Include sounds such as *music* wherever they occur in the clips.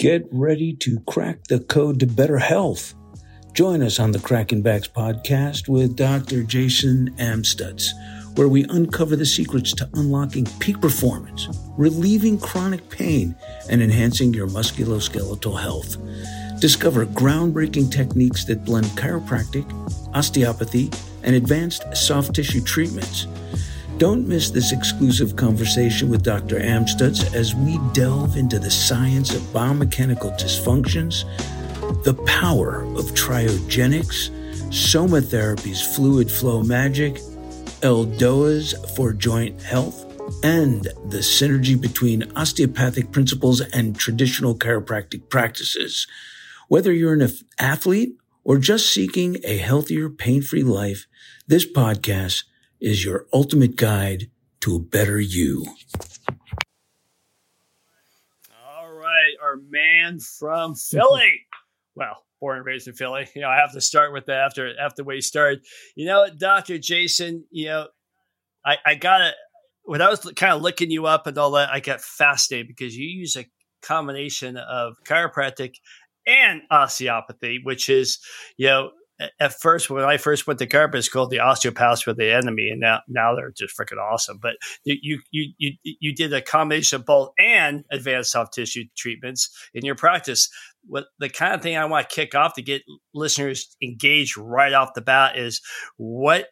Get ready to crack the code to better health. Join us on the Cracking Backs podcast with Dr. Jason Amstutz, where we uncover the secrets to unlocking peak performance, relieving chronic pain, and enhancing your musculoskeletal health. Discover groundbreaking techniques that blend chiropractic, osteopathy, and advanced soft tissue treatments don't miss this exclusive conversation with Dr. Amstutz as we delve into the science of biomechanical dysfunctions, the power of cryogenics, somatherapy's fluid flow magic, ELDOA's for joint health, and the synergy between osteopathic principles and traditional chiropractic practices. Whether you're an athlete or just seeking a healthier, pain-free life, this podcast is your ultimate guide to a better you. All right, our man from Philly. *laughs* well, born and raised in Philly. You know, I have to start with that after after we started. You know, Doctor Jason. You know, I I gotta when I was kind of looking you up and all that, I got fascinated because you use a combination of chiropractic and osteopathy, which is you know at first when I first went to chiropractic, it's called the osteopaths were the enemy, and now now they're just freaking awesome. But you you you you did a combination of both and advanced soft tissue treatments in your practice. What the kind of thing I want to kick off to get listeners engaged right off the bat is what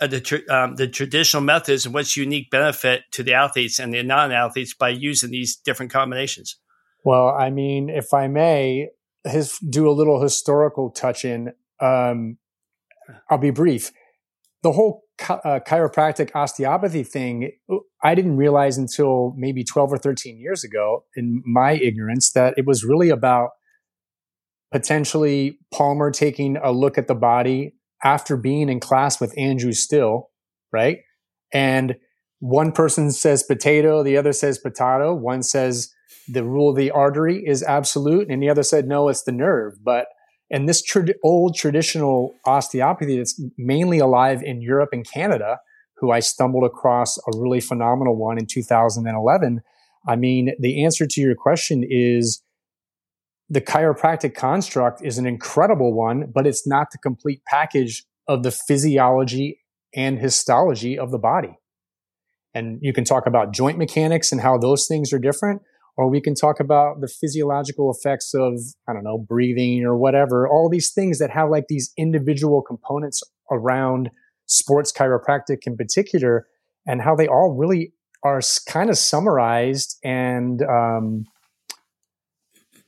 the um, the traditional methods and what's unique benefit to the athletes and the non athletes by using these different combinations. Well, I mean, if I may, his, do a little historical touch in um, I'll be brief. The whole uh, chiropractic osteopathy thing, I didn't realize until maybe 12 or 13 years ago, in my ignorance, that it was really about potentially Palmer taking a look at the body after being in class with Andrew Still, right? And one person says potato, the other says potato. One says the rule of the artery is absolute, and the other said no, it's the nerve. But and this old traditional osteopathy that's mainly alive in Europe and Canada, who I stumbled across a really phenomenal one in 2011. I mean, the answer to your question is the chiropractic construct is an incredible one, but it's not the complete package of the physiology and histology of the body. And you can talk about joint mechanics and how those things are different, or we can talk about the physiological effects of, I don't know, breathing or whatever, all these things that have like these individual components around sports chiropractic in particular, and how they all really are kind of summarized and, um,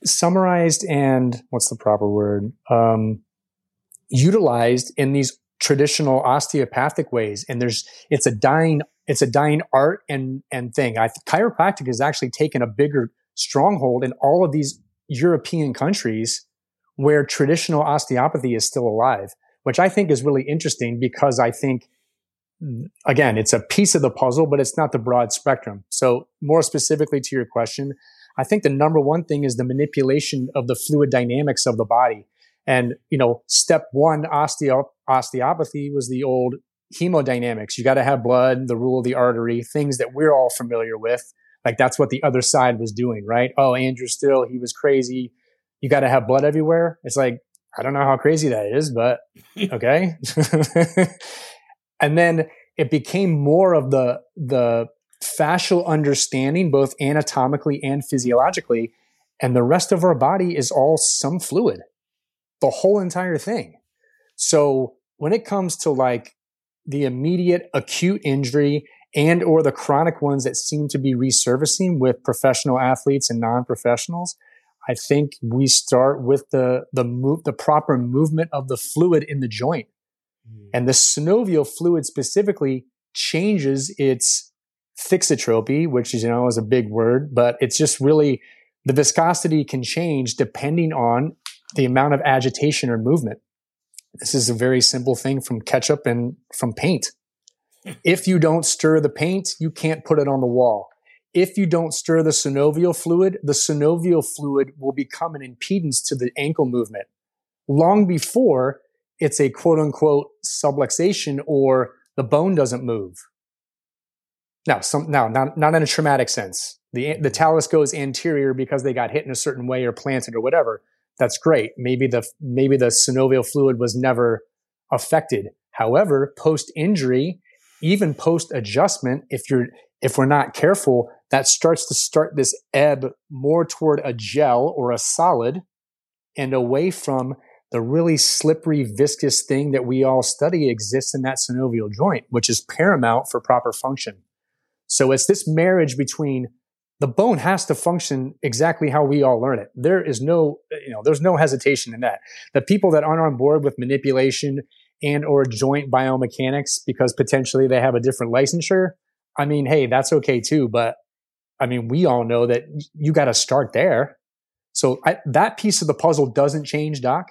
summarized and what's the proper word? Um, utilized in these traditional osteopathic ways. And there's, it's a dying it's a dying art and and thing. I chiropractic has actually taken a bigger stronghold in all of these European countries where traditional osteopathy is still alive, which I think is really interesting because I think again, it's a piece of the puzzle, but it's not the broad spectrum. So more specifically to your question, I think the number one thing is the manipulation of the fluid dynamics of the body. And, you know, step one osteo- osteopathy was the old hemodynamics. You got to have blood, the rule of the artery, things that we're all familiar with. Like that's what the other side was doing, right? Oh, Andrew Still, he was crazy. You got to have blood everywhere. It's like, I don't know how crazy that is, but *laughs* okay. and then it became more of the, the fascial understanding, both anatomically and physiologically. And the rest of our body is all some fluid, the whole entire thing. So when it comes to like the immediate acute injury and or the chronic ones that seem to be resurfacing with professional athletes and non-professionals i think we start with the the move the proper movement of the fluid in the joint mm. and the synovial fluid specifically changes its thixotropy which is you know is a big word but it's just really the viscosity can change depending on the amount of agitation or movement this is a very simple thing from ketchup and from paint. if you don't stir the paint, you can't put it on the wall. If you don't stir the synovial fluid, the synovial fluid will become an impedance to the ankle movement long before it's a quote unquote subluxation or the bone doesn't move. Now, some, now, not, not in a traumatic sense. the the talus goes anterior because they got hit in a certain way or planted or whatever. That's great. Maybe the maybe the synovial fluid was never affected. However, post injury, even post adjustment, if you're if we're not careful, that starts to start this ebb more toward a gel or a solid and away from the really slippery, viscous thing that we all study exists in that synovial joint, which is paramount for proper function. So it's this marriage between the bone has to function exactly how we all learn it. There is no, you know, there's no hesitation in that. The people that aren't on board with manipulation and or joint biomechanics because potentially they have a different licensure, I mean, hey, that's okay too. But I mean, we all know that you got to start there. So I, that piece of the puzzle doesn't change, Doc.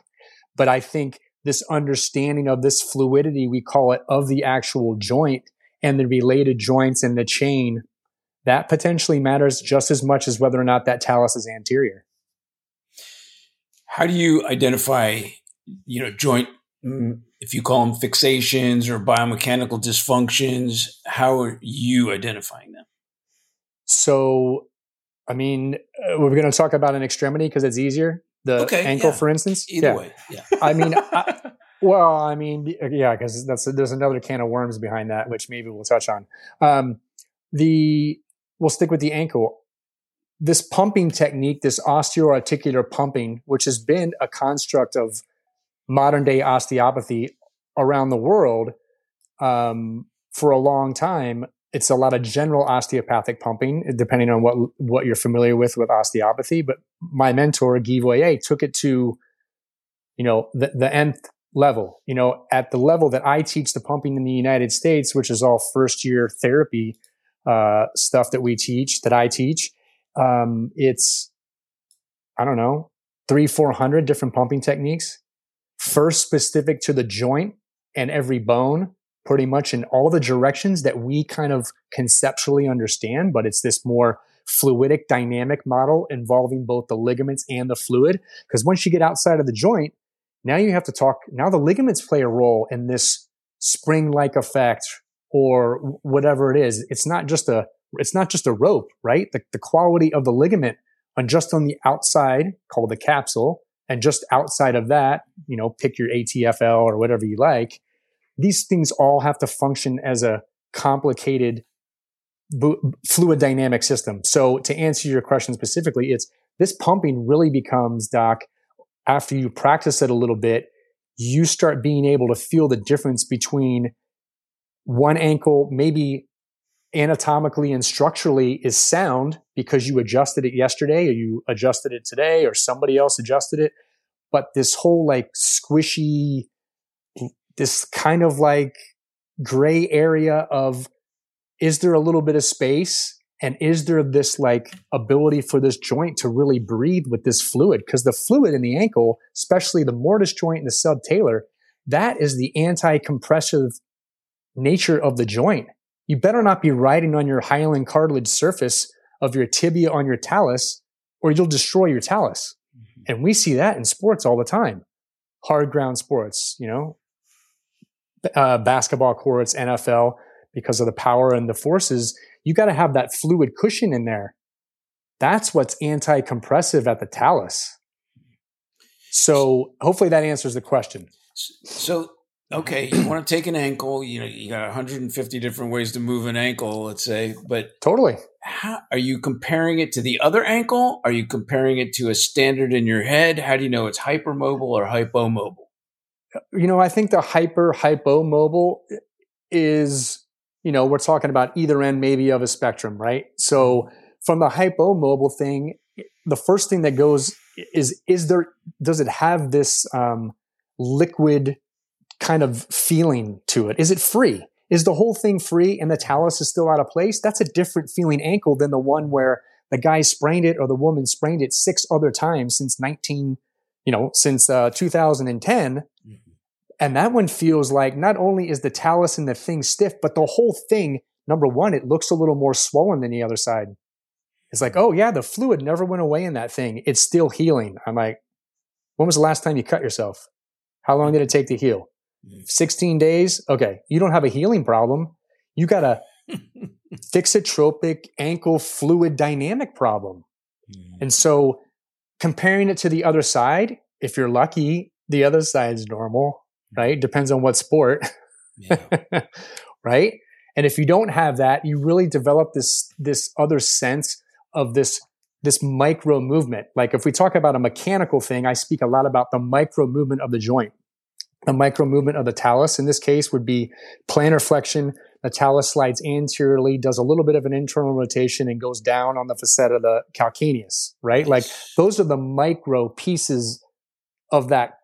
But I think this understanding of this fluidity, we call it, of the actual joint and the related joints in the chain, that potentially matters just as much as whether or not that talus is anterior. How do you identify, you know, joint, mm, if you call them fixations or biomechanical dysfunctions? How are you identifying them? So, I mean, uh, we're going to talk about an extremity because it's easier the okay, ankle, yeah. for instance. Either yeah. way, yeah. I mean, *laughs* I, well, I mean, yeah, because that's there's another can of worms behind that, which maybe we'll touch on. Um, the we'll stick with the ankle. This pumping technique, this osteoarticular pumping, which has been a construct of modern day osteopathy around the world um, for a long time, it's a lot of general osteopathic pumping, depending on what what you're familiar with with osteopathy. But my mentor Guy Voyer took it to, you know, the, the nth level. You know, at the level that I teach the pumping in the United States, which is all first year therapy uh, stuff that we teach, that I teach. Um, it's I don't know three four hundred different pumping techniques, first specific to the joint and every bone pretty much in all the directions that we kind of conceptually understand, but it's this more fluidic dynamic model involving both the ligaments and the fluid. Because once you get outside of the joint, now you have to talk, now the ligaments play a role in this spring like effect or whatever it is. It's not just a, it's not just a rope, right? The, the quality of the ligament on just on the outside called the capsule and just outside of that, you know, pick your ATFL or whatever you like these things all have to function as a complicated fluid dynamic system. So to answer your question specifically, it's this pumping really becomes, Doc, after you practice it a little bit, you start being able to feel the difference between one ankle, maybe anatomically and structurally is sound because you adjusted it yesterday or you adjusted it today or somebody else adjusted it. But this whole like squishy, this kind of like gray area of is there a little bit of space and is there this like ability for this joint to really breathe with this fluid because the fluid in the ankle especially the mortise joint and the subtalar that is the anti-compressive nature of the joint you better not be riding on your hyaline cartilage surface of your tibia on your talus or you'll destroy your talus mm-hmm. and we see that in sports all the time hard ground sports you know uh, basketball courts, NFL, because of the power and the forces, you got to have that fluid cushion in there. That's what's anti compressive at the talus. So hopefully that answers the question. So, okay, you want to take an ankle, you know, you got 150 different ways to move an ankle, let's say, but totally. How, are you comparing it to the other ankle? Are you comparing it to a standard in your head? How do you know it's hypermobile or hypomobile? you know, I think the hyper hypomobile is, you know, we're talking about either end maybe of a spectrum, right? So from the hypomobile thing, the first thing that goes is is there does it have this um, liquid kind of feeling to it? Is it free? Is the whole thing free and the talus is still out of place? That's a different feeling ankle than the one where the guy sprained it or the woman sprained it six other times since 19 you know since uh, 2010 and that one feels like not only is the talus and the thing stiff, but the whole thing, number one, it looks a little more swollen than the other side. It's like, oh yeah, the fluid never went away in that thing. It's still healing. I'm like, when was the last time you cut yourself? How long did it take to heal? Mm. 16 days? Okay. You don't have a healing problem. You got a *laughs* thixotropic ankle fluid dynamic problem. Mm. And so comparing it to the other side, if you're lucky, the other side's normal, right? Depends on what sport. Yeah. *laughs* right? And if you don't have that, you really develop this this other sense of this this micro movement. Like if we talk about a mechanical thing, I speak a lot about the micro movement of the joint. The micro movement of the talus in this case would be plantar flexion. The talus slides anteriorly, does a little bit of an internal rotation, and goes down on the facet of the calcaneus, right? Like those are the micro pieces of that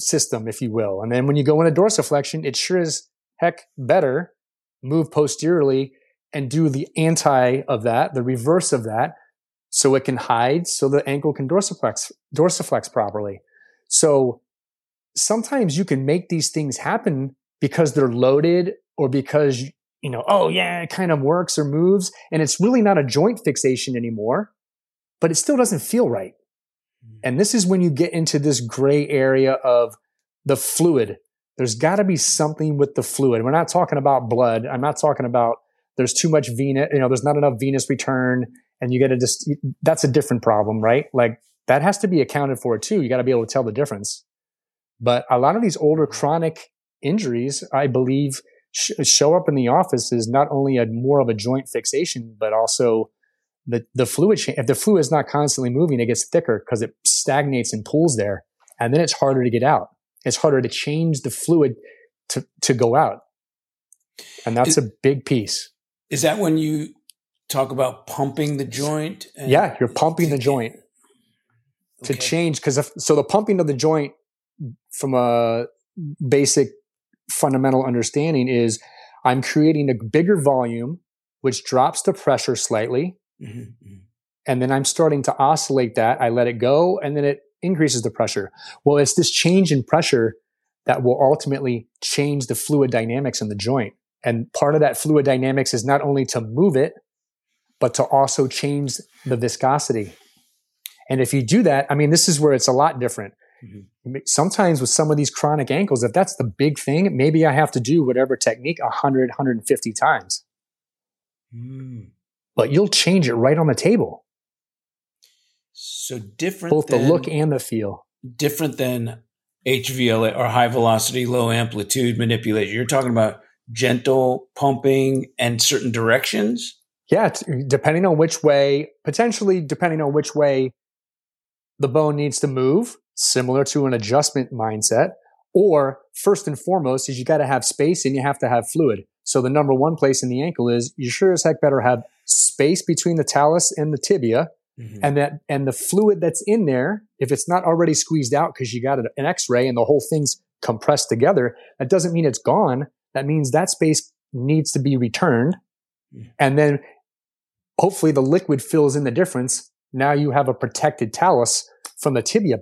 system, if you will. And then when you go into dorsiflexion, it sure is heck better move posteriorly and do the anti of that, the reverse of that, so it can hide, so the ankle can dorsiflex, dorsiflex properly. So sometimes you can make these things happen because they're loaded or because, you know, oh yeah, it kind of works or moves. And it's really not a joint fixation anymore, but it still doesn't feel right. Hmm. And this is when you get into this gray area of the fluid. There's got to be something with the fluid. We're not talking about blood. I'm not talking about there's too much venous, you know, there's not enough venous return and you get to just, that's a different problem, right? Like that has to be accounted for too. You got to be able to tell the difference. But a lot of these older chronic injuries, I believe, sh- show up in the office is not only a more of a joint fixation, but also the, the fluid. Cha- if the fluid is not constantly moving, it gets thicker because it stagnates and pools there. And then it's harder to get out. It's harder to change the fluid to, to go out. And that's is, a big piece. Is that when you talk about pumping the joint? yeah, you're pumping the joint okay. to change. Because so the pumping of the joint from a basic fundamental understanding is I'm creating a bigger volume, which drops the pressure slightly. Mm-hmm, mm-hmm. And then I'm starting to oscillate that. I let it go and then it increases the pressure. Well, it's this change in pressure that will ultimately change the fluid dynamics in the joint. And part of that fluid dynamics is not only to move it, but to also change the viscosity. And if you do that, I mean, this is where it's a lot different. Mm-hmm. Sometimes with some of these chronic ankles, if that's the big thing, maybe I have to do whatever technique 100, 150 times. Mm. But you'll change it right on the table. So different both than, the look and the feel. Different than HVLA or high velocity, low amplitude manipulation. You're talking about gentle pumping and certain directions? Yeah, depending on which way, potentially depending on which way the bone needs to move, similar to an adjustment mindset. Or first and foremost is you got to have space and you have to have fluid. So the number one place in the ankle is you sure as heck better have space between the talus and the tibia. Mm-hmm. And that, and the fluid that's in there, if it's not already squeezed out because you got an x-ray and the whole thing's compressed together, that doesn't mean it's gone. That means that space needs to be returned. Mm-hmm. And then hopefully the liquid fills in the difference. Now you have a protected talus from the tibia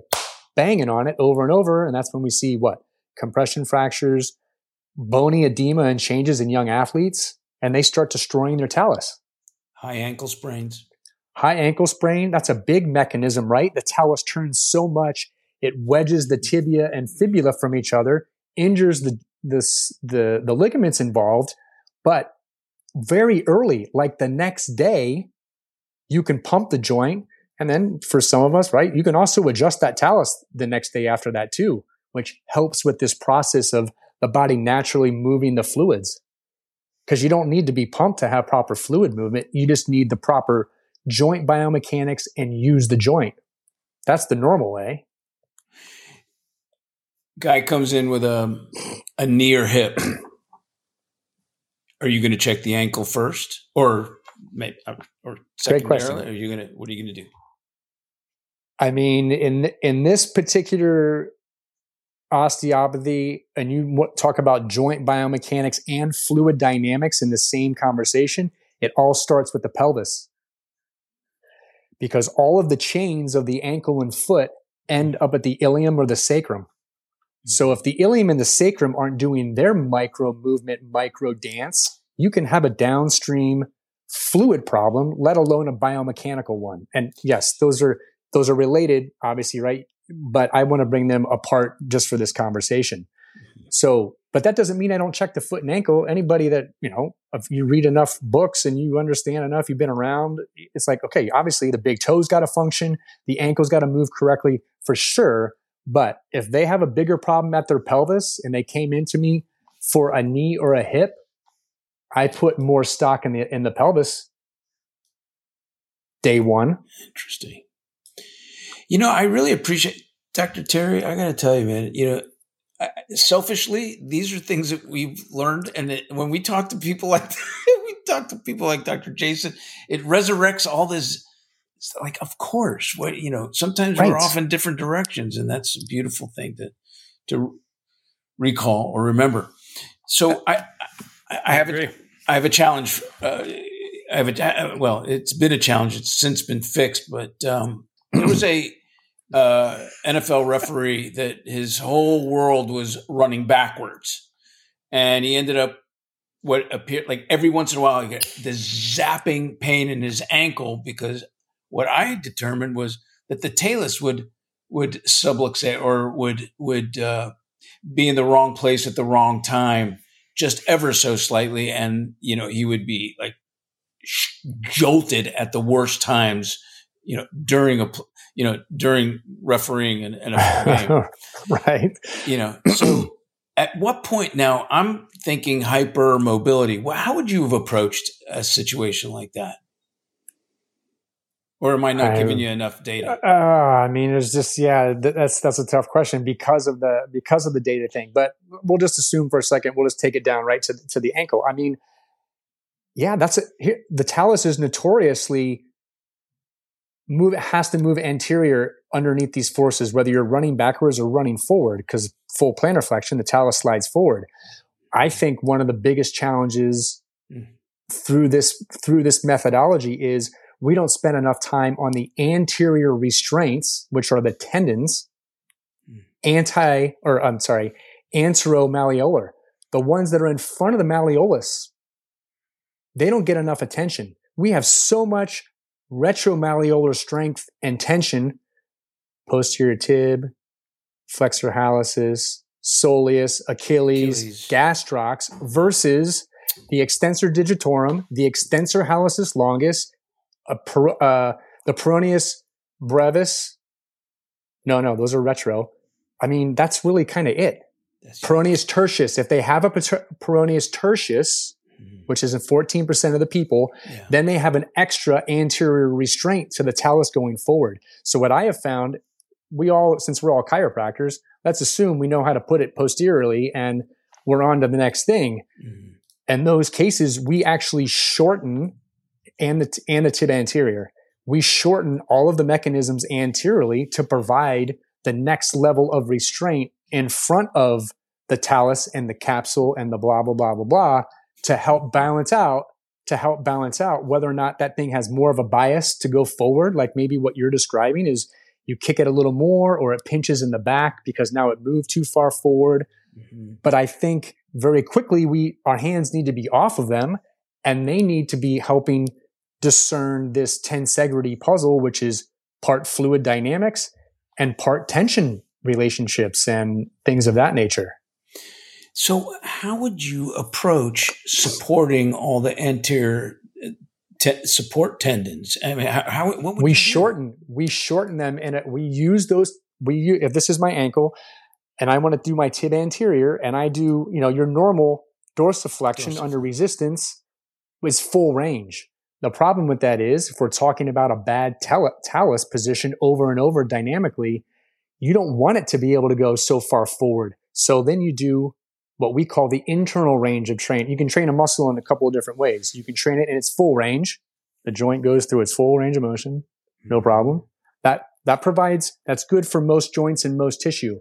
banging on it over and over. And that's when we see what? Compression fractures, bony edema and changes in young athletes, and they start destroying their talus. High ankle sprains. High ankle sprain, that's a big mechanism, right? The talus turns so much, it wedges the tibia and fibula from each other, injures the, the, the, the ligaments involved. But very early, like the next day, you can pump the joint and then for some of us, right, you can also adjust that talus the next day after that too, which helps with this process of the body naturally moving the fluids. Because you don't need to be pumped to have proper fluid movement. You just need the proper joint biomechanics and use the joint. That's the normal way. Guy comes in with a a near hip. Are you going to check the ankle first, or maybe, or secondarily? Are you going to? What are you going to do? I mean, in in this particular osteopathy, and you talk about joint biomechanics and fluid dynamics in the same conversation, it all starts with the pelvis. Because all of the chains of the ankle and foot end up at the ilium or the sacrum. Hmm. So if the ilium and the sacrum aren't doing their micro movement, micro dance, you can have a downstream fluid problem, let alone a biomechanical one. And yes, those are those are related, obviously, right? But I want to bring them apart just for this conversation. So But that doesn't mean I don't check the foot and ankle. Anybody that, you know, if you read enough books and you understand enough, you've been around, it's like, okay, obviously the big toe's got to function, the ankle's got to move correctly for sure. But if they have a bigger problem at their pelvis and they came into me for a knee or a hip, I put more stock in the in the pelvis day one. Interesting. You know, I really appreciate Dr. Terry. I got to tell you, man. You know, selfishly, these are things that we've learned, and it, when we talk to people like *laughs* we talk to people like Dr. Jason, it resurrects all this. Like, of course, what you know. Sometimes right. we're off in different directions, and that's a beautiful thing to to recall or remember. So I I, I have a, I have a challenge. Uh, I have a well, it's been a challenge. It's since been fixed, but um, there was a uh, NFL referee that his whole world was running backwards, and he ended up what appeared like every once in a while he get this zapping pain in his ankle because what I had determined was that the talus would would subluxate or would would uh, be in the wrong place at the wrong time just ever so slightly. And you know he would be like jolted at the worst times you know during a you know, during refereeing an NFL game. *laughs* right. You know, so at what point now I'm thinking hyper mobility. Well, how would you have approached a situation like that? Or am I not I, giving you enough data? Uh, I mean, it's just yeah, that's that's a tough question because of the because of the data thing. But we'll just assume for a second, we'll just take it down right to to the ankle. I mean, yeah, that's it. The talus is notoriously move it has to move anterior underneath these forces, whether you're running backwards or running forward, because full plantar flexion, the talus slides forward. I think one of the biggest challenges mm. through this through this methodology is we don't spend enough time on the anterior restraints, which are the tendons, mm. anti or I'm sorry, anteromalleolar, the ones that are in front of the malleolus. They don't get enough attention. We have so much retromalleolar strength and tension, posterior tib, flexor hallucis, soleus, Achilles, Achilles. versus the extensor digitorum, the extensor hallucis longus, per, uh, the peroneus brevis. No, no, those are retro. I mean, that's really kind of it. That's peroneus tertius. If they have a peroneus tertius, which is in 14% of the people, yeah. then they have an extra anterior restraint to the talus going forward. So what I have found, we all, since we're all chiropractors, let's assume we know how to put it posteriorly and we're on to the next thing. Mm-hmm. And those cases, we actually shorten and the, and the tib anterior. We shorten all of the mechanisms anteriorly to provide the next level of restraint in front of the talus and the capsule and the blah, blah, blah, blah, blah to help balance out to help balance out whether or not that thing has more of a bias to go forward. Like maybe what you're describing is you kick it a little more or it pinches in the back because now it moved too far forward. Mm-hmm. but i think very quickly we our hands need to be off of them and they need to be helping discern this tensegrity puzzle which is part fluid dynamics and part tension relationships and things of that nature so, how would you approach supporting all the anterior uh, te- support tendons? I mean, how, how what would we shorten? We shorten them, and we use those. We if this is my ankle, and I want to do my tib anterior, and I do you know your normal dorsiflexion Dorsif- under resistance is full range. The problem with that is if we're talking about a bad tal- talus position over and over dynamically, you don't want it to be able to go so far forward. So then you do what we call the internal range of train. You can train a muscle in a couple of different ways. You can train it in its full range. The joint goes through its full range of motion. No mm-hmm. problem. That, that provides, that's good for most joints and most tissue.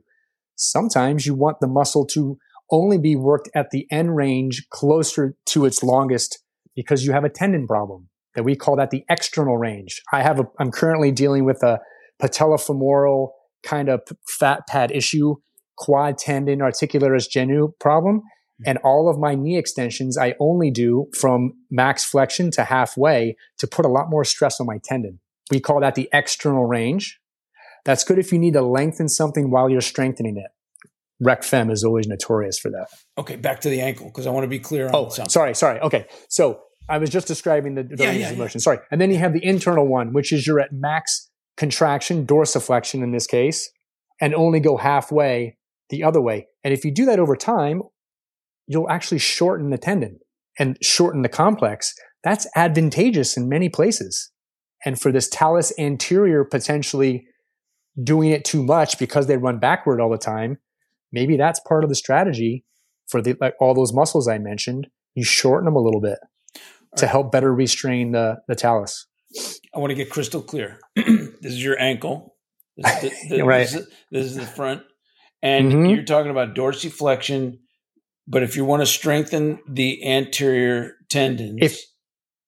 Sometimes you want the muscle to only be worked at the end range closer to its longest because you have a tendon problem that we call that the external range. I have a, I'm currently dealing with a patellofemoral kind of fat pad issue quad tendon articularis genu problem. Hmm. And all of my knee extensions, I only do from max flexion to halfway to put a lot more stress on my tendon. We call that the external range. That's good if you need to lengthen something while you're strengthening it. rec fem is always notorious for that. Okay, back to the ankle because I want to be clear on Oh, something. sorry, sorry. Okay, so I was just describing the, the Yeah, range yeah, of yeah. motion. Sorry, and then you have the internal one, which is you're at max contraction, dorsiflexion in this case, and only go halfway the other way. And if you do that over time, you'll actually shorten the tendon and shorten the complex. That's advantageous in many places. And for this talus anterior potentially doing it too much because they run backward all the time, maybe that's part of the strategy for the like all those muscles I mentioned. You shorten them a little bit to right. help better restrain the the talus. I want to get crystal clear. *clears throat* this is your ankle. This is the, the- *laughs* Right. This is, this is the front, and Mhm. you're talking about dorsiflexion. But if you want to strengthen the anterior tendons, If-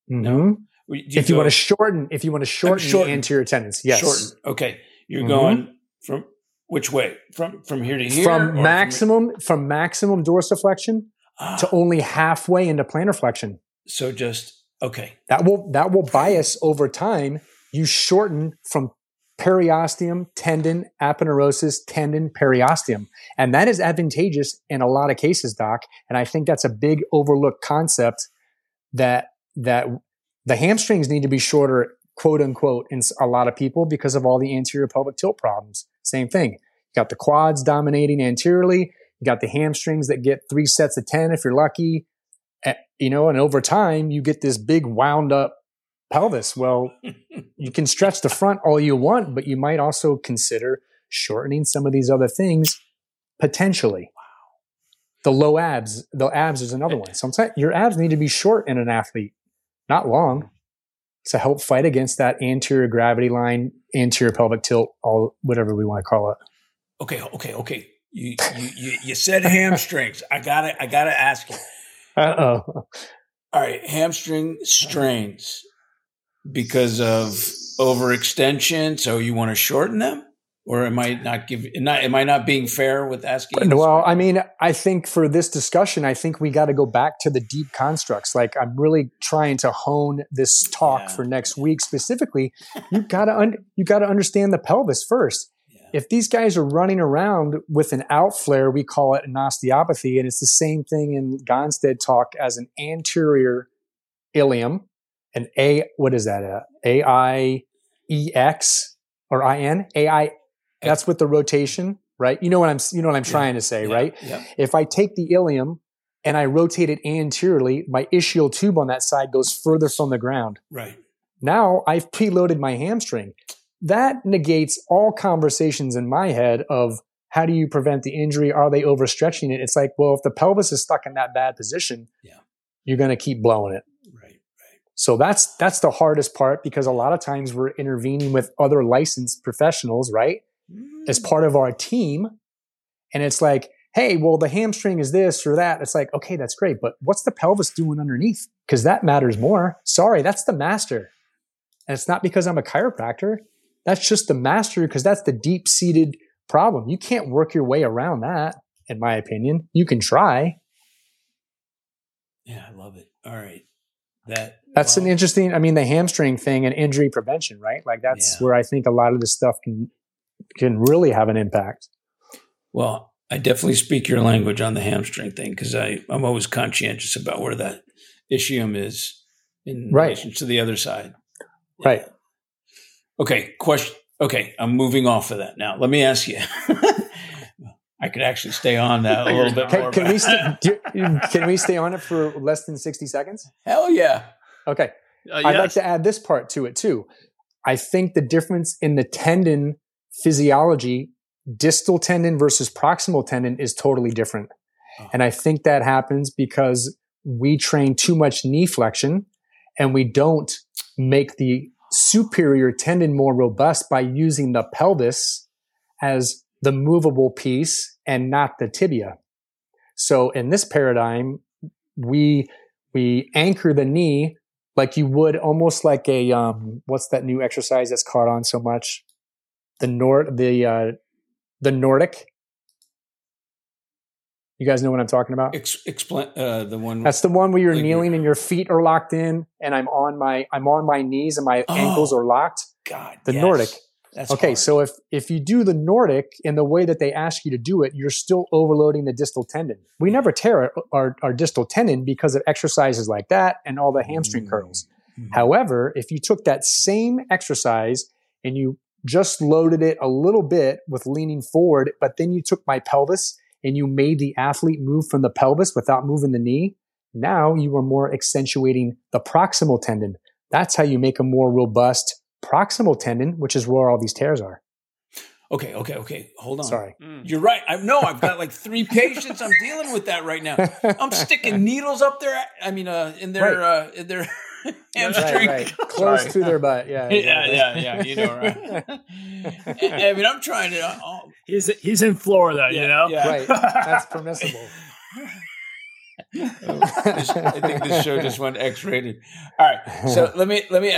No. you If you want to shorten, if you want to shorten, shorten. the anterior tendons, yes, shorten, okay, you're Mhm. going from which way? From from here to here, from maximum from maximum dorsiflexion Ah, to only halfway into plantar flexion. so just okay. That will that will bias over time. You shorten from periosteum, tendon, aponeurosis, tendon, periosteum. And that is advantageous in a lot of cases, Doc. And I think that's a big overlooked concept that that the hamstrings need to be shorter, quote unquote, in a lot of people because of all the anterior pelvic tilt problems. Same thing. You got the quads dominating anteriorly. You got the hamstrings that get three sets of 10 if you're lucky. You know, and over time you get this big wound up pelvis. Well, *laughs* you can stretch the front all you want, but you might also consider shortening some of these other things potentially. The low abs, the abs is another one. Sometimes your abs need to be short in an athlete, not long, to help fight against that anterior gravity line, anterior pelvic tilt, all whatever we want to call it. Okay, okay, okay. You you you, you said hamstrings. I gotta I gotta ask you. *laughs* Uh oh. All right, hamstring strains because of overextension. So you want to shorten them, or am I not give? Not am I not being fair with asking? Well, I mean, I think for this discussion, I think we got to go back to the deep constructs. Like, I'm really trying to hone this talk Yeah. for next week specifically. You got to un- you got to understand the pelvis first. If these guys are running around with an out flare, we call it an osteopathy, and it's the same thing in Gonstead talk as an anterior ilium, an A. What is that? A A I E X or I N A I. That's with the rotation, right? You know what I'm you know what I'm Yeah. trying to say, Yeah, right? Yeah. If I take the ilium and I rotate it anteriorly, my ischial tube on that side goes further from the ground. Right. Now I've preloaded my hamstring. That negates all conversations in my head of how do you prevent the injury? Are they overstretching it? It's like, well, if the pelvis is stuck in that bad position, Yeah. you're going to keep blowing it. So that's that's the hardest part because a lot of times we're intervening with other licensed professionals, right? As Mm. part of our team. And it's like, hey, well, the hamstring is this or that. It's like, okay, that's great. But what's the pelvis doing underneath? Because that matters more. Sorry, that's the master. And it's not because I'm a chiropractor. That's just the master because that's the deep seated problem. You can't work your way around that, in my opinion. You can try. Yeah, I love it. All right. That That's an interesting, I mean, the hamstring thing and injury prevention, right? Like that's Yeah. where I think a lot of this stuff can can really have an impact. Well, I definitely speak your language on the hamstring thing because I I'm always conscientious about where that ischium is in Right. relation to the other side. Right. Okay. Question. Okay, I'm moving off of that now. Let me ask you. *laughs* I could actually stay on that a *laughs* little bit more. Can, can we st- *laughs* can we stay on it for less than 60 seconds? Hell yeah. Okay. Uh, I'd like to add this part to it too. I think the difference in the tendon physiology, distal tendon versus proximal tendon, is totally different. Oh. And I think that happens because we train too much knee flexion and we don't make the superior tendon more robust by using the pelvis as the movable piece and not the tibia. So in this paradigm, we we anchor the knee like you would almost like a um what's that new exercise that's caught on so much the nord the uh the nordic you guys know what i'm talking about Ex- explain uh, the one. that's the one where you're Like kneeling you're- and your feet are locked in and i'm on my i'm on my knees and my Oh. ankles are locked God. the yes. nordic That's okay, hard. so if if you do the Nordic in the way that they ask you to do it, you're still overloading the distal tendon. We never tear our, our, distal tendon because of exercises like that and all the hamstring Mm. curls. Mhm. However, if you took that same exercise and you just loaded it a little bit with leaning forward, but then you took my pelvis and you made the athlete move from the pelvis without moving the knee, now you are more accentuating the proximal tendon. That's how you make a more robust proximal tendon, which is where all these tears are. okay, okay, okay. Hold on. Sorry. Mm. You're right. I know. I've got like three patients. I'm dealing with that right now. I'm *laughs* sticking needles up there. I mean, uh, in their uh, in their *laughs* hamstring. Right, right. *laughs* Close to their butt. Yeah. Yeah, yeah, yeah. You know, right? I I mean, I'm trying to. Uh, He's he's in Florida, you know. yeah. Right. That's permissible. I think this show just went X-rated. All right, so let me let me.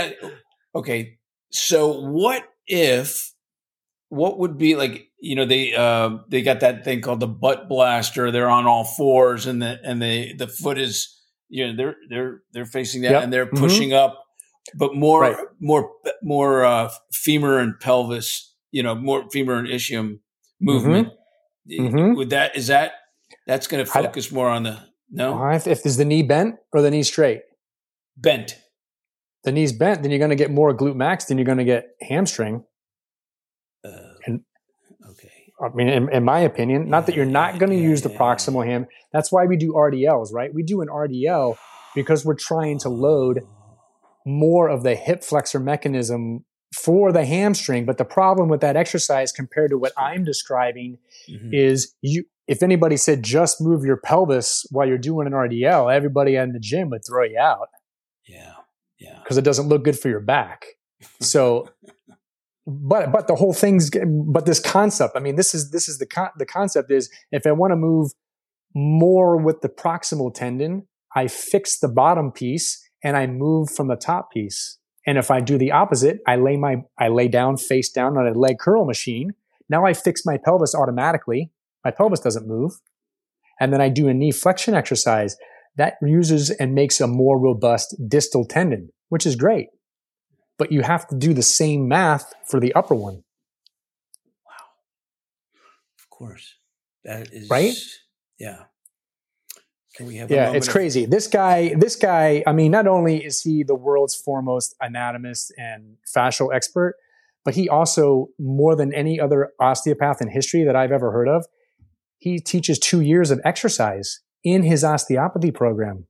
Okay, so what if? What would be like? You know, they uh, they got that thing called the butt blaster. They're on all fours, and the and the the foot is you know they're they're they're facing that, Yep. and they're Mhm. pushing up, but more Right. more more uh, femur and pelvis. You know, more femur and ischium movement. Mhm. Would that is that that's going to focus more on the no If, if is the knee bent or the knee straight? bent. The knee's bent, then you're going to get more glute max than you're going to get hamstring. Uh, And- okay. I mean, in, in my opinion, not that you're not going to Yeah, use the yeah, proximal ham. That's why we do RDLs, right? We do an RDL because we're trying to load more of the hip flexor mechanism for the hamstring. But the problem with that exercise compared to what I'm describing Mhm. is you if anybody said just move your pelvis while you're doing an RDL, everybody in the gym would throw you out Yeah. Yeah. because it doesn't look good for your back. So but but the whole thing's but this concept, I mean this is this is the con- the concept is if I want to move more with the proximal tendon, I fix the bottom piece and I move from the top piece. And if I do the opposite, I lay my I lay down face down on a leg curl machine. Now I fix my pelvis automatically. My pelvis doesn't move. And then I do a knee flexion exercise that uses and makes a more robust distal tendon, which is great. But you have to do the same math for the upper one. Wow. Of course. That is Right? Yeah. Can we have Yeah, it's of- crazy. This guy, this guy, I mean, not only is he the world's foremost anatomist and fascial expert, but he also, more than any other osteopath in history that I've ever heard of, he teaches two years of exercise in his osteopathy program.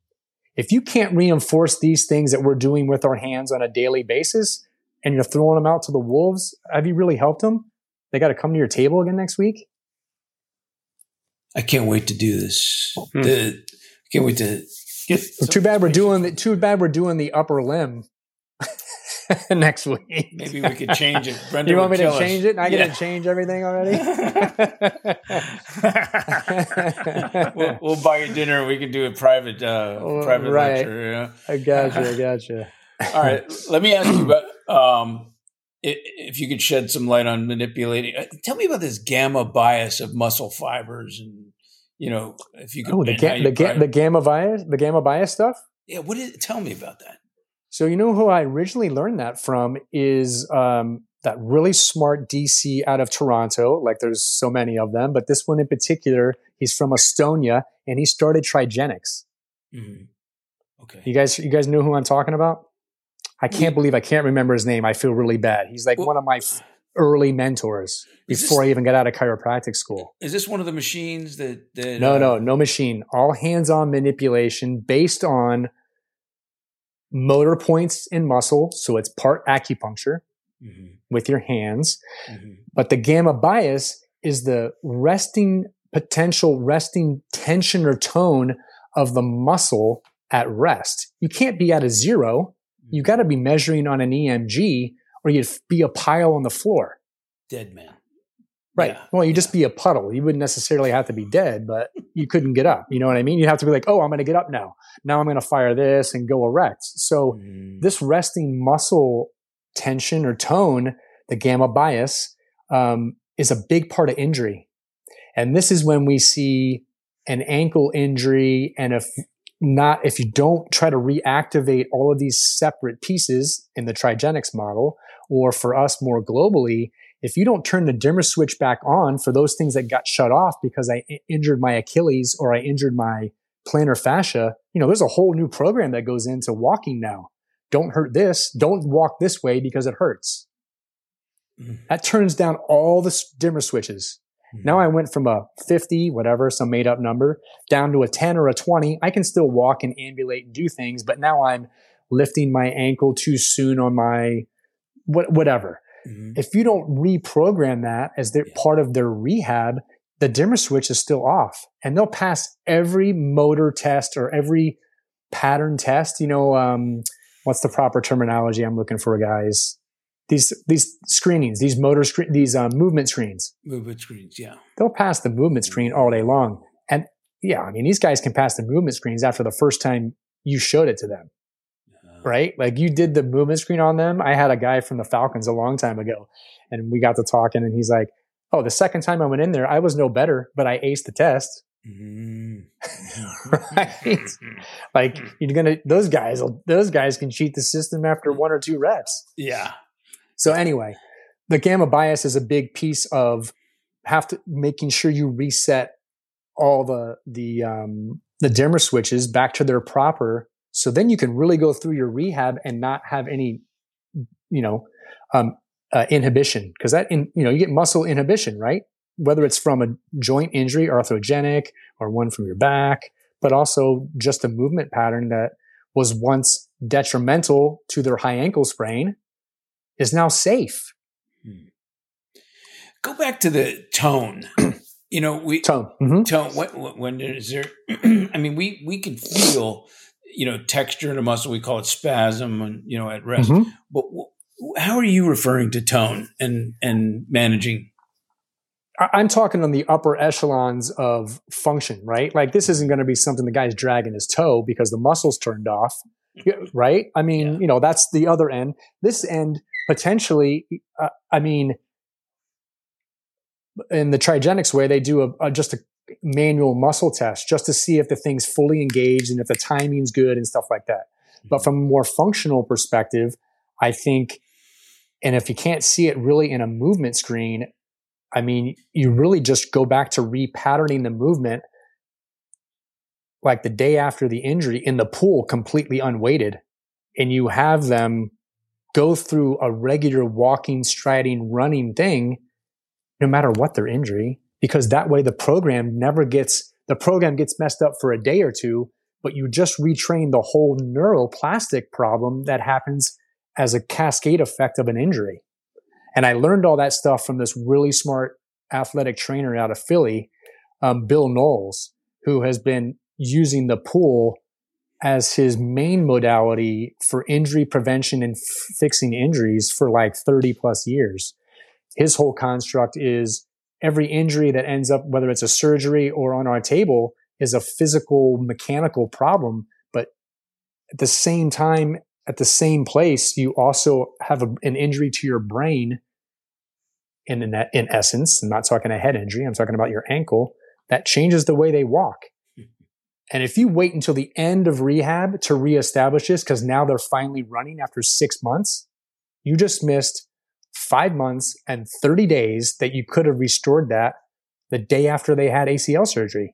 If you can't reinforce these things that we're doing with our hands on a daily basis and you're throwing them out to the wolves, have you really helped them? They got to come to your table again next week? I can't wait to do this. Hmm. The, I can't wait to get some too bad we're doing the, too bad we're doing the upper limb *laughs* next week. Maybe we could change it. *laughs* Brenda you want me to us. change it? And I Yeah. get to change everything already? *laughs* we'll, we'll buy you dinner. We can do a private, uh, Oh, private right. lecture. You know? I got you. I got you. All right. Let me ask you about um, if you could shed some light on manipulating. uh, Tell me about this gamma bias of muscle fibers, and you know, if you could. Oh, the ga- the, ga- the gamma bias, the gamma bias stuff. yeah. What is? Tell me about that. So you know who I originally learned that from is um, that really smart DC out of Toronto. Like there's so many of them, but this one in particular, he's from Estonia, and he started Trigenics. Mhm. Okay. You guys, you guys know who I'm talking about? I can't believe I can't remember his name. I feel really bad. He's like Well- one of my f- early mentors before this- I even got out of chiropractic school. Is this one of the machines that? that No, uh, no, no machine. All hands-on manipulation based on motor points in muscle. So it's part acupuncture mhm, with your hands. mhm. But the gamma bias is the resting potential resting tension or tone of the muscle at rest. You can't be at a zero. You got to be measuring on an EMG or you'd be a pile on the floor. dead man. Right. Yeah, Well, you yeah. just be a puddle. You wouldn't necessarily have to be dead, but you couldn't get up. You know what I mean? You'd have to be like, oh, I'm going to get up now. Now I'm going to fire this and go erect. So Mhm. this resting muscle tension or tone, the gamma bias, um, is a big part of injury. And this is when we see an ankle injury. And if not, if you don't try to reactivate all of these separate pieces in the trigenics model, or for us more globally, if you don't turn the dimmer switch back on for those things that got shut off because I injured my Achilles or I injured my plantar fascia, you know, there's a whole new program that goes into walking now. Don't hurt this. Don't walk this way because it hurts. Mm-hmm. That turns down all the dimmer switches. Mm-hmm. Now I went from a 50, whatever, some made up number, down to a 10 or a 20. I can still walk and ambulate and do things, but now I'm lifting my ankle too soon on my what, whatever. Mm-hmm. If you don't reprogram that as their yeah. part of their rehab, the dimmer switch is still off and they'll pass every motor test or every pattern test. You know, um, what's the proper terminology I'm looking for, guys? These these screenings, these motor screen, these uh, movement screens. Movement screens, yeah. They'll pass the movement screen all day long, and yeah, I mean these guys can pass the movement screens after the first time you showed it to them right? Like you did the movement screen on them. I had a guy from the Falcons a long time ago and we got to talking and he's like, Oh, the second time I went in there, I was no better, but I aced the test. Mm-hmm. *laughs* right? like *laughs* you're gonna those guys those guys can cheat the system after one or two reps. Yeah. So anyway, the gamma bias is a big piece of have to making sure you reset all the the um the dimmer switches back to their proper so then you can really go through your rehab and not have any, you know, um, uh, inhibition because that, in, you know, you get muscle inhibition, right? Whether it's from a joint injury, arthrogenic, or one from your back, but also just a movement pattern that was once detrimental to their high ankle sprain is now safe. Hmm. Go back to the tone. *clears throat* you know, we tone. Mm-hmm. Tone. When, when is there? *clears throat* I mean, we we can feel you know texture in a muscle we call it spasm and you know at rest. Mm-hmm. but w- how are you referring to tone and and managing? I'm talking on the upper echelons of function right? Like this isn't going to be something the guy's dragging his toe because the muscles turned off right? I mean yeah. you know that's the other end. This end potentially uh, i mean in the trigenics way they do a, a just a manual muscle test just to see if the thing's fully engaged and if the timing's good and stuff like that. But mm-hmm. from a more functional perspective, I think, and if you can't see it really in a movement screen, I mean, you really just go back to repatterning the movement like the day after the injury in the pool completely unweighted and you have them go through a regular walking, striding, running thing, no matter what their injury, because that way the program never gets, the program gets messed up for a day or two, but you just retrain the whole neuroplastic problem that happens as a cascade effect of an injury. And I learned all that stuff from this really smart athletic trainer out of Philly, um, Bill Knowles, who has been using the pool as his main modality for injury prevention and f- fixing injuries for like 30 plus years. His whole construct is every injury that ends up, whether it's a surgery or on our table, is a physical, mechanical problem. But at the same time, at the same place, you also have a, an injury to your brain. In, in, in essence, I'm not talking a head injury. I'm talking about your ankle that changes the way they walk. *laughs* And if you wait until the end of rehab to reestablish this, because now they're finally running after six months, you just missed five months and 30 days that you could have restored that the day after they had ACL surgery.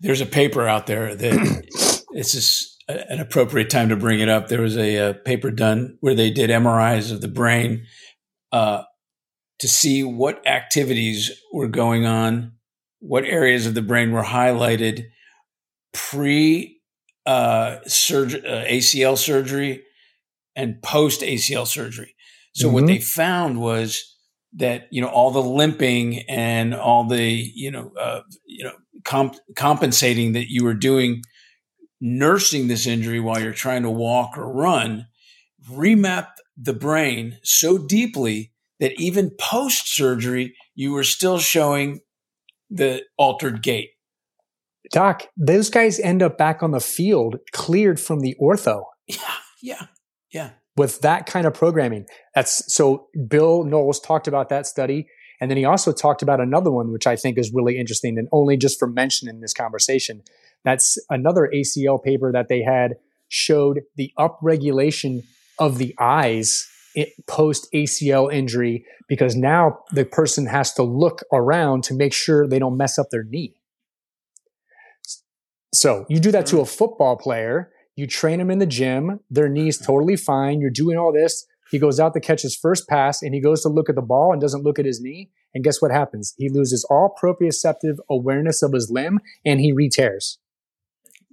There's a paper out there that *clears throat* this is an appropriate time to bring it up. There was a, a paper done where they did MRIs of the brain uh, to see what activities were going on, what areas of the brain were highlighted pre uh, surg- uh, ACL surgery and post ACL surgery. So mm-hmm. what they found was that you know all the limping and all the you know uh, you know comp- compensating that you were doing nursing this injury while you're trying to walk or run remap the brain so deeply that even post surgery you were still showing the altered gait doc those guys end up back on the field cleared from the ortho yeah yeah yeah with that kind of programming. That's so Bill Knowles talked about that study. And then he also talked about another one, which I think is really interesting and only just for mention in this conversation. That's another ACL paper that they had showed the upregulation of the eyes post ACL injury because now the person has to look around to make sure they don't mess up their knee. So you do that to mm-hmm. a football player, you train them in the gym, their knee's mm-hmm. totally fine, you're doing all this. He goes out to catch his first pass and he goes to look at the ball and doesn't look at his knee. And guess what happens? He loses all proprioceptive awareness of his limb and he re-tears.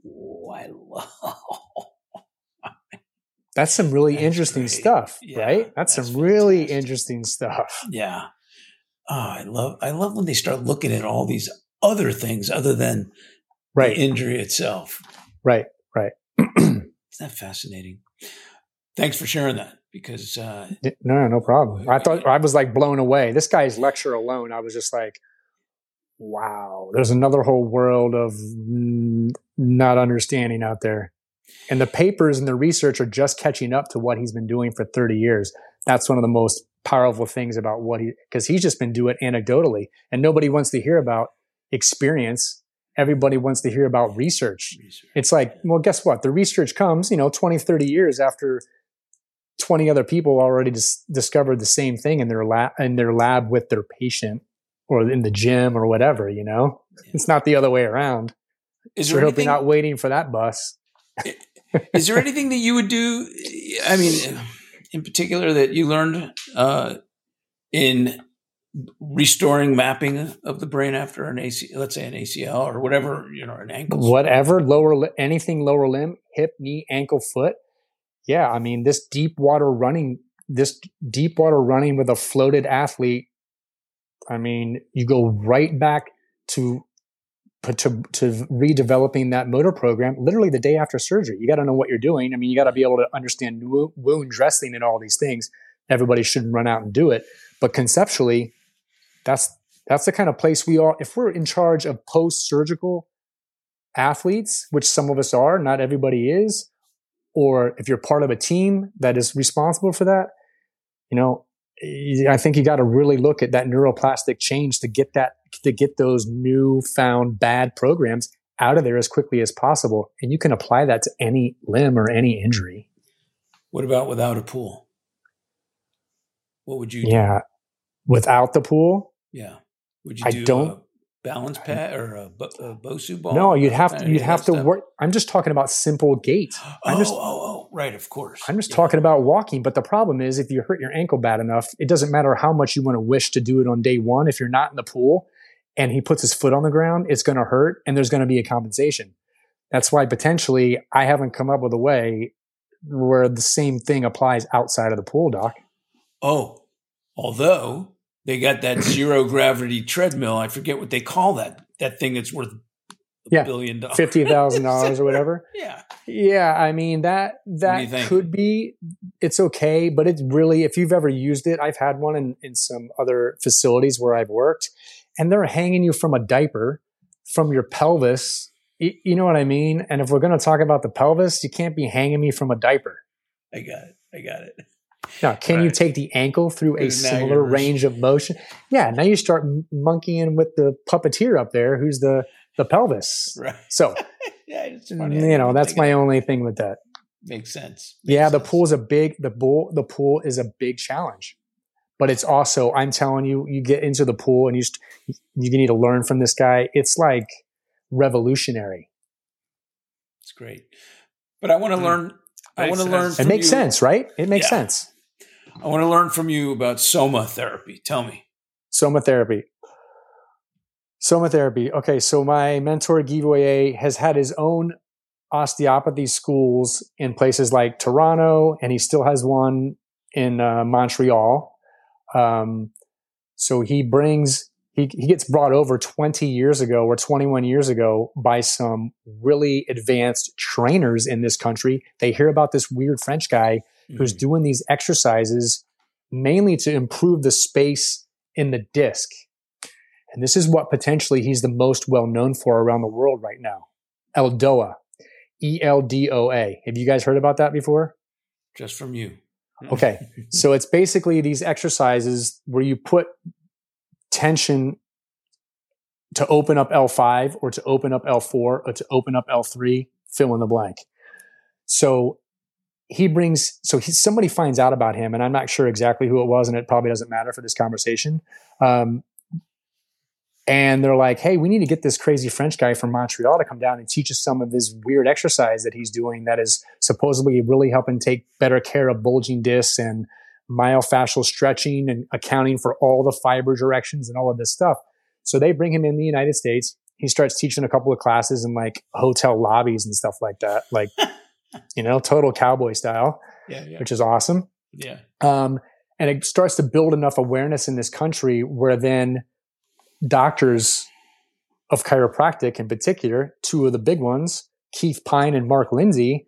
Oh, I love. *laughs* That's some really that's interesting great. stuff, yeah, right? That's, that's some fantastic. really interesting stuff. Yeah. Oh, I love I love when they start looking at all these other things other than right. the injury itself. Right, right. Isn't that fascinating? Thanks for sharing that because uh, no, no problem. I thought I was like blown away. This guy's lecture alone, I was just like, wow. There's another whole world of not understanding out there. And the papers and the research are just catching up to what he's been doing for 30 years. That's one of the most powerful things about what he, because he's just been doing it anecdotally and nobody wants to hear about experience. Everybody wants to hear about research. research. It's like, well, guess what? The research comes, you know, 20, 30 years after 20 other people already dis- discovered the same thing in their lab, in their lab with their patient or in the gym or whatever, you know, yeah. it's not the other way around. Is there anything, not waiting for that bus. is there anything that you would do? I mean, in particular, that you learned uh, in restoring mapping of the brain after an AC, let's say an ACL or whatever, you know, an ankle, whatever lower anything lower limb, hip, knee, ankle, foot. Yeah, I mean, this deep water running, this deep water running with a floated athlete. I mean, you go right back to to, to redeveloping that motor program literally the day after surgery. You got to know what you're doing. I mean, you got to be able to understand wound dressing and all these things. Everybody shouldn't run out and do it, but conceptually, that's that's the kind of place we are. If we're in charge of post surgical athletes, which some of us are, not everybody is, or if you're part of a team that is responsible for that, you know, I think you got to really look at that neuroplastic change to get that to get those newfound bad programs out of there as quickly as possible. And you can apply that to any limb or any injury. What about without a pool? What would you do? Yeah. Without the pool? Yeah. Would you I don't, balance pad or a, a Bosu ball? No, you'd have to, you'd have to work. I'm just talking about simple gait. *gasps* I'm oh, just, oh, oh, right. Of course. I'm just yeah. talking about walking. But the problem is if you hurt your ankle bad enough, it doesn't matter how much you want to wish to do it on day one. If you're not in the pool, and he puts his foot on the ground, it's going to hurt and there's going to be a compensation. That's why potentially I haven't come up with a way where the same thing applies outside of the pool, doc. Oh, although they got that *clears throat* zero gravity treadmill, I forget what they call that that thing that's worth a yeah, billion dollars, fifty thousand dollars or whatever. *laughs* yeah, yeah. I mean that that could be. It's okay, but it's really if you've ever used it, I've had one in in some other facilities where I've worked and they're hanging you from a diaper from your pelvis. You know what I mean? And if we're going to talk about the pelvis, you can't be hanging me from a diaper. I got it. I got it. Now, can right. you take the ankle through a similar range of motion? Yeah. Now you start monkeying with the puppeteer up there, who's the the pelvis. Right. So, *laughs* yeah, you know, that's my only thing with that. Makes sense. Makes yeah, sense. the pool's a big the pool. The pool is a big challenge but it's also i'm telling you you get into the pool and you just, you need to learn from this guy it's like revolutionary it's great but i want to mm. learn i want to learn it makes you. sense right it makes yeah. sense i want to learn from you about soma therapy. Tell me. Soma therapy. Soma therapy. Okay so my mentor Guy has had his own osteopathy schools in places like toronto and he still has one in uh, montreal. Um, so he brings he, he gets brought over 20 years ago or 21 years ago by some really advanced trainers in this country. They hear about this weird French guy mm-hmm. who's doing these exercises mainly to improve the space in the disc. And this is what potentially he's the most well known for around the world right now. ELDOA, E L D O A. Have you guys heard about that before? Just from you. Okay. *laughs* so it's basically these exercises where you put tension to open up L5 or to open up L4 or to open up L3, fill in the blank. So he brings so he, somebody finds out about him and i'm not sure exactly who it was and it probably doesn't matter for this conversation. Um, and they're like hey we need to get this crazy french guy from montreal to come down and teach us some of this weird exercise that he's doing that is supposedly really helping take better care of bulging discs and myofascial stretching and accounting for all the fiber directions and all of this stuff. So they bring him in the united states. He starts teaching a couple of classes in like hotel lobbies and stuff like that like *laughs* you know, total cowboy style, yeah, yeah. which is awesome. Yeah. Um, and it starts to build enough awareness in this country where then doctors of chiropractic in particular, two of the big ones, Keith Pyne and Mark Lindsay,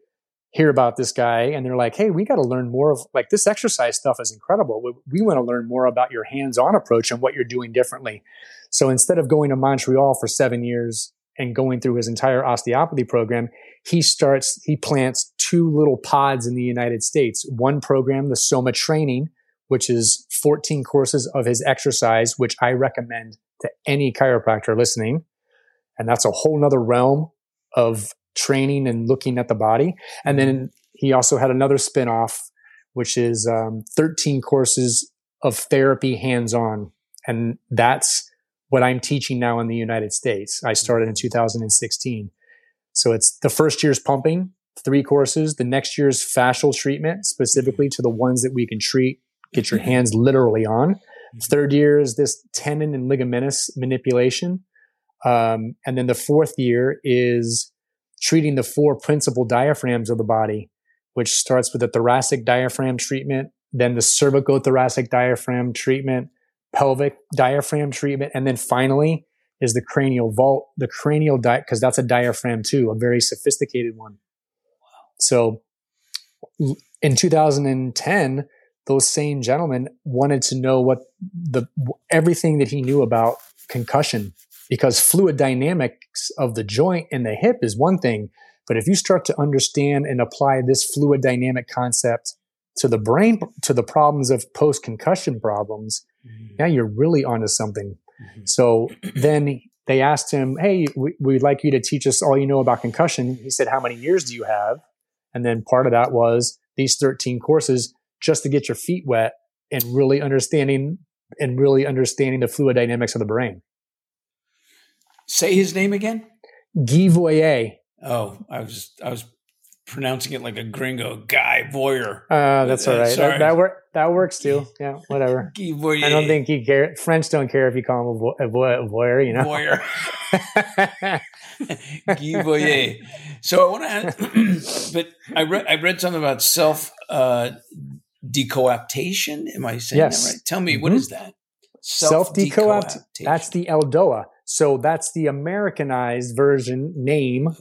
hear about this guy and they're like, hey, we got to learn more of like this exercise stuff is incredible. We, we want to learn more about your hands on approach and what you're doing differently. So instead of going to Montreal for seven years and going through his entire osteopathy program, he starts, he plants two little pods in the United States. One program, the Soma Training, which is 14 courses of his exercise, which I recommend to any chiropractor listening. And that's a whole nother realm of training and looking at the body. And then he also had another spinoff, which is um, 13 courses of therapy hands on. And that's what I'm teaching now in the United States. I started in 2016. So it's the first year's pumping, three courses. The next year's fascial treatment, specifically to the ones that we can treat, get your hands literally on. Third year is this tendon and ligamentous manipulation. Um, and then the fourth year is treating the four principal diaphragms of the body, which starts with the thoracic diaphragm treatment, then the cervicothoracic diaphragm treatment, pelvic diaphragm treatment. And then finally is the cranial vault, the cranial diet, because that's a diaphragm too, a very sophisticated one. So in 2010, those same gentlemen wanted to know what the everything that he knew about concussion because fluid dynamics of the joint and the hip is one thing but if you start to understand and apply this fluid dynamic concept to the brain to the problems of post concussion problems mm-hmm. now you're really onto something mm-hmm. so then they asked him hey we, would like you to teach us all you know about concussion he said how many years do you have and then part of that was these 13 courses just to get your feet wet and really understanding and really understanding the fluid dynamics of the brain. Say his name again. Guy Voyer. Oh, I was I was pronouncing it like a gringo. Guy Voyer. Uh, that's all right. That, that, work that works too. *laughs* Yeah, whatever. I don't think he care. French don't care if you call him a, vo- a voyeur. You know. Voyeur. *laughs* Guy Voyer. So I want *clears throat* to, but I read I read something about self uh, decoaptation. Am I saying yes. that right? Tell me, mm-hmm. what is that? Self decoaptation. That's the ELDOA. So that's the Americanized version name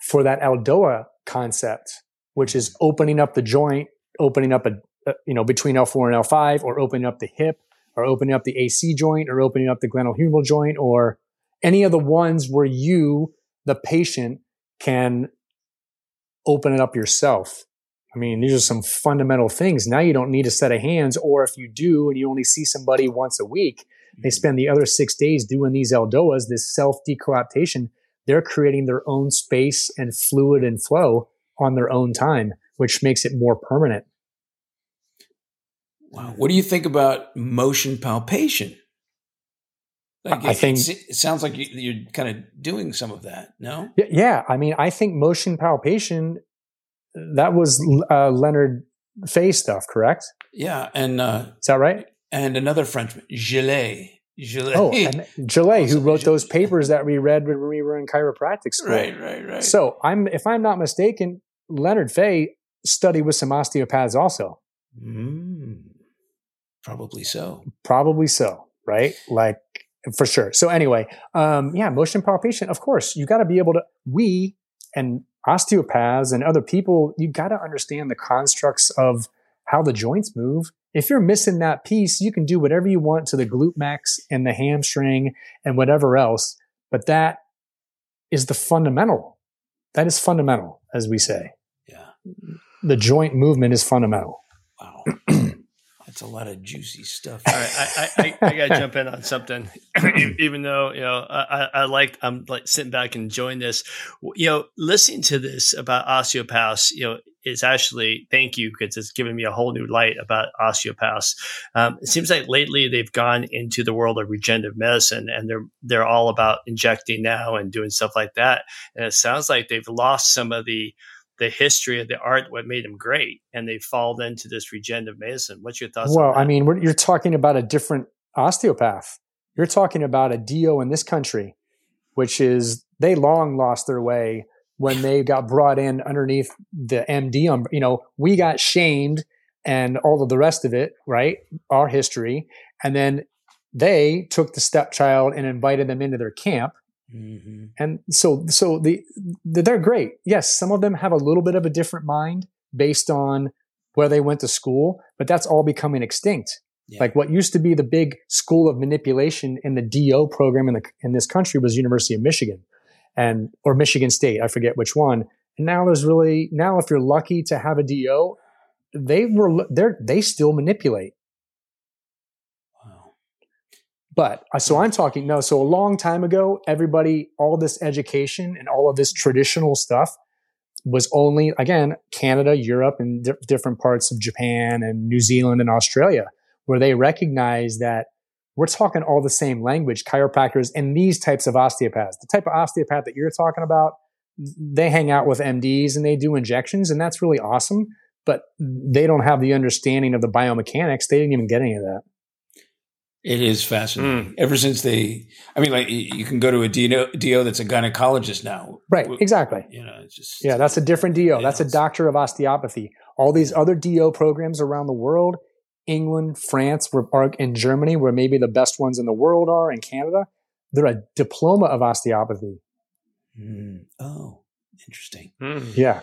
for that ELDOA concept, which is opening up the joint, opening up a, a you know between L4 and L5, or opening up the hip, or opening up the AC joint, or opening up the glenohumeral joint, or any of the ones where you, the patient, can open it up yourself. I mean, these are some fundamental things. Now you don't need a set of hands, or if you do and you only see somebody once a week, they mm-hmm. spend the other six days doing these ELDOAs, this self decoaptation. They're creating their own space and fluid and flow on their own time, which makes it more permanent. Wow. What do you think about motion palpation? Like I think it sounds like you're kind of doing some of that. No. Yeah, I mean, I think motion palpation. That was uh, Leonard Faye stuff, correct? Yeah, and uh, is that right? And another Frenchman, Gillet. Gillet. Oh, and *laughs* Gillet, who wrote those papers that we read when we were in chiropractic school. Right, right, right. So I'm, if I'm not mistaken, Leonard Faye studied with some osteopaths also. Mm, probably so. Probably so. Right, like for sure. So anyway, um, yeah, motion palpation. Of course, you got to be able to. We and osteopaths and other people, you got to understand the constructs of how the joints move. If you're missing that piece, you can do whatever you want to the glute max and the hamstring and whatever else, but that is the fundamental. That is fundamental, as we say. Yeah. The joint movement is fundamental. Wow. That's a lot of juicy stuff. All right, I, I, I, got to jump in on something, *clears throat* even though you know I, I like I'm like sitting back and enjoying this. You know, listening to this about osteopaths, you know, is actually thank you because it's given me a whole new light about osteopaths. Um, it seems like lately they've gone into the world of regenerative medicine, and they're they're all about injecting now and doing stuff like that. And it sounds like they've lost some of the the history of the art, what made them great, and they fall into this regenerative medicine. What's your thoughts? Well, I mean, you're talking about a different osteopath. You're talking about a DO in this country, which is they long lost their way when they got brought in underneath the MD. Um, you know, we got shamed and all of the rest of it, right? Our history, and then they took the stepchild and invited them into their camp Mm-hmm. And so, so the, the, they're great. Yes, some of them have a little bit of a different mind based on where they went to school, but that's all becoming extinct. Yeah. Like what used to be the big school of manipulation in the DO program in the in this country was University of Michigan, and or Michigan State, I forget which one. And now there's really now if you're lucky to have a DO, they were they they still manipulate. But uh, so I'm talking no. So a long time ago, everybody, all this education and all of this traditional stuff was only again Canada, Europe, and di- different parts of Japan and New Zealand and Australia, where they recognize that we're talking all the same language. Chiropractors and these types of osteopaths, the type of osteopath that you're talking about, they hang out with MDs and they do injections, and that's really awesome. But they don't have the understanding of the biomechanics. They didn't even get any of that. It is fascinating. Mm. Ever since they, I mean, like you can go to a DO, DO that's a gynecologist now. Right. Exactly. You know, it's just yeah, that's a different DO. That's a doctor of osteopathy. All these other DO programs around the world, England, France, in Germany, where maybe the best ones in the world are, in Canada, they're a diploma of osteopathy. Mm. Oh, interesting. Mm. Yeah.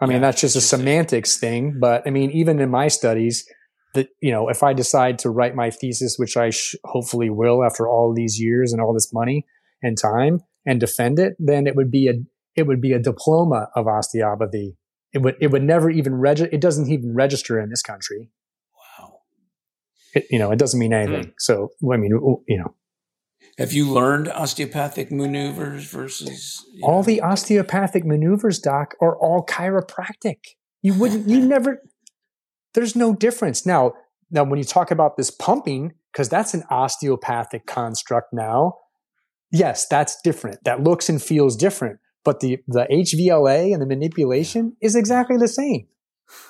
I mean, yeah, that's just a semantics thing. But I mean, even in my studies, that you know if i decide to write my thesis which i sh- hopefully will after all these years and all this money and time and defend it then it would be a it would be a diploma of osteopathy. It would it would never even register it doesn't even register in this country. Wow. It, you know it doesn't mean anything. Mm. so i mean you know. Have you learned osteopathic maneuvers versus all know? the osteopathic maneuvers doc are all chiropractic. You wouldn't you *laughs* never there's no difference. Now, now when you talk about this pumping, because that's an osteopathic construct now, yes, that's different. That looks and feels different. But the, the HVLA and the manipulation is exactly the same.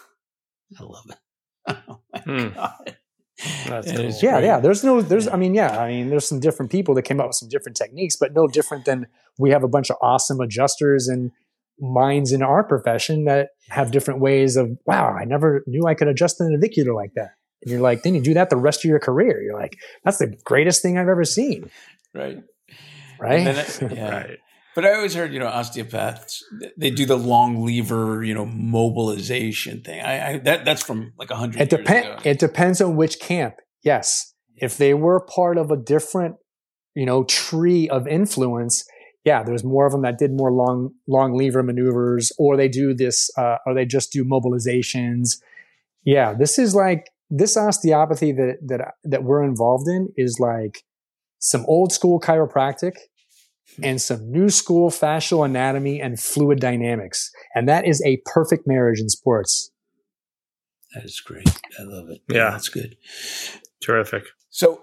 *laughs* I love it. *laughs* Oh my hmm. God. That's cool. Yeah, yeah. There's no, there's, I mean, yeah, I mean, there's some different people that came up with some different techniques, but no different than we have a bunch of awesome adjusters and minds in our profession that have different ways of, wow, I never knew I could adjust an navicular like that. And you're like, then you do that the rest of your career. You're like, that's the greatest thing I've ever seen. Right. Right. *laughs* yeah. right. But I always heard, you know, osteopaths they do the long lever, you know, mobilization thing. I, I that that's from like a hundred. It depends. It depends on which camp. Yes, if they were part of a different, you know, tree of influence, yeah, there's more of them that did more long long lever maneuvers, or they do this, uh, or they just do mobilizations. Yeah, this is like this osteopathy that that that we're involved in is like some old school chiropractic hmm. and some new school fascial anatomy and fluid dynamics, and that is a perfect marriage in sports. That is great. I love it. Yeah, that's good. Terrific. So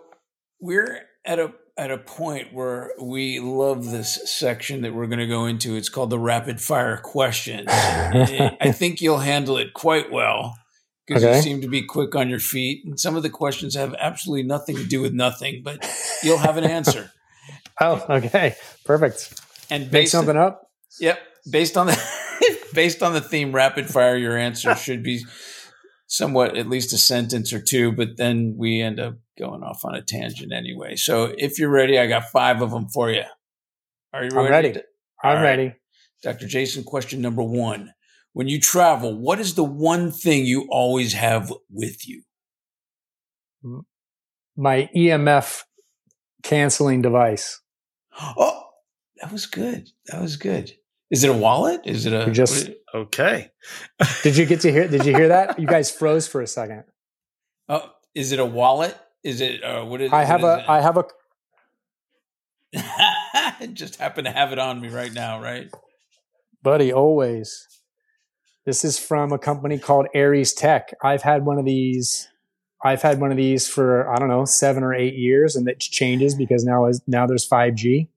we're at a at a point where we love this section that we're going to go into. It's called the rapid fire questions. *laughs* I think you'll handle it quite well because okay. you seem to be quick on your feet. And some of the questions have absolutely nothing to do with nothing, but you'll have an answer. *laughs* oh, okay. Perfect. And make something on, up. Yep. Based on the *laughs* based on the theme rapid fire, your answer should be somewhat at least a sentence or two, but then we end up going off on a tangent anyway. So if you're ready, I got five of them for you. Are you ready? I'm ready. I'm right. ready. Dr. Jason, question number one. When you travel, what is the one thing you always have with you? My EMF canceling device. Oh, that was good. That was good. Is it a wallet? Is it a just okay? did you get to hear? Did you hear that? You guys froze for a second. Oh, is it a wallet? Is it uh, what is? I have what a. I have a. a. *laughs* just happen to have it on me right now, right? Buddy, always. This is from a company called Aires Tech. I've had one of these. I've had one of these for I don't know seven or eight years, and it changes because now is now there's five G.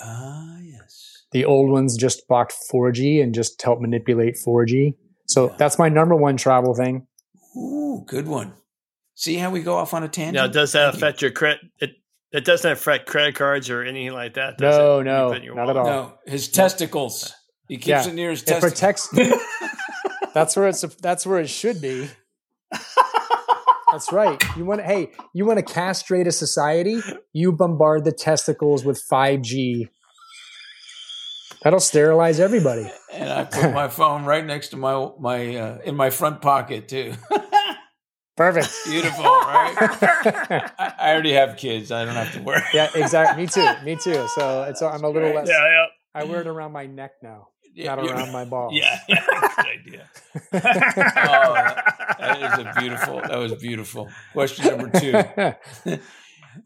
Ah, yes. The old ones just blocked four G and just help manipulate four G. So Yeah. that's my number one travel thing. Ooh, good one. See how we go off on a tangent? Now, does that Thank you. affect your credit? It, it doesn't affect credit cards or anything like that. does No, it? no, You put not at all. No, his testicles. He keeps Yeah. it near his It testicles. protects. *laughs* *laughs* that's where it's. That's where it should be. That's right. You want hey, you want to castrate a society? You bombard the testicles with 5G. That'll sterilize everybody. and I put my phone right next to my my uh, in my front pocket too. *laughs* Perfect. Beautiful, right? *laughs* I, I already have kids. I don't have to worry. yeah, exactly. Me too. *laughs* Me too. So it's I'm a little less. Yeah, yeah. I wear it around my neck now, Yeah, not around my balls. Yeah, yeah, good idea. Oh, that is a beautiful. That was beautiful. Question number two.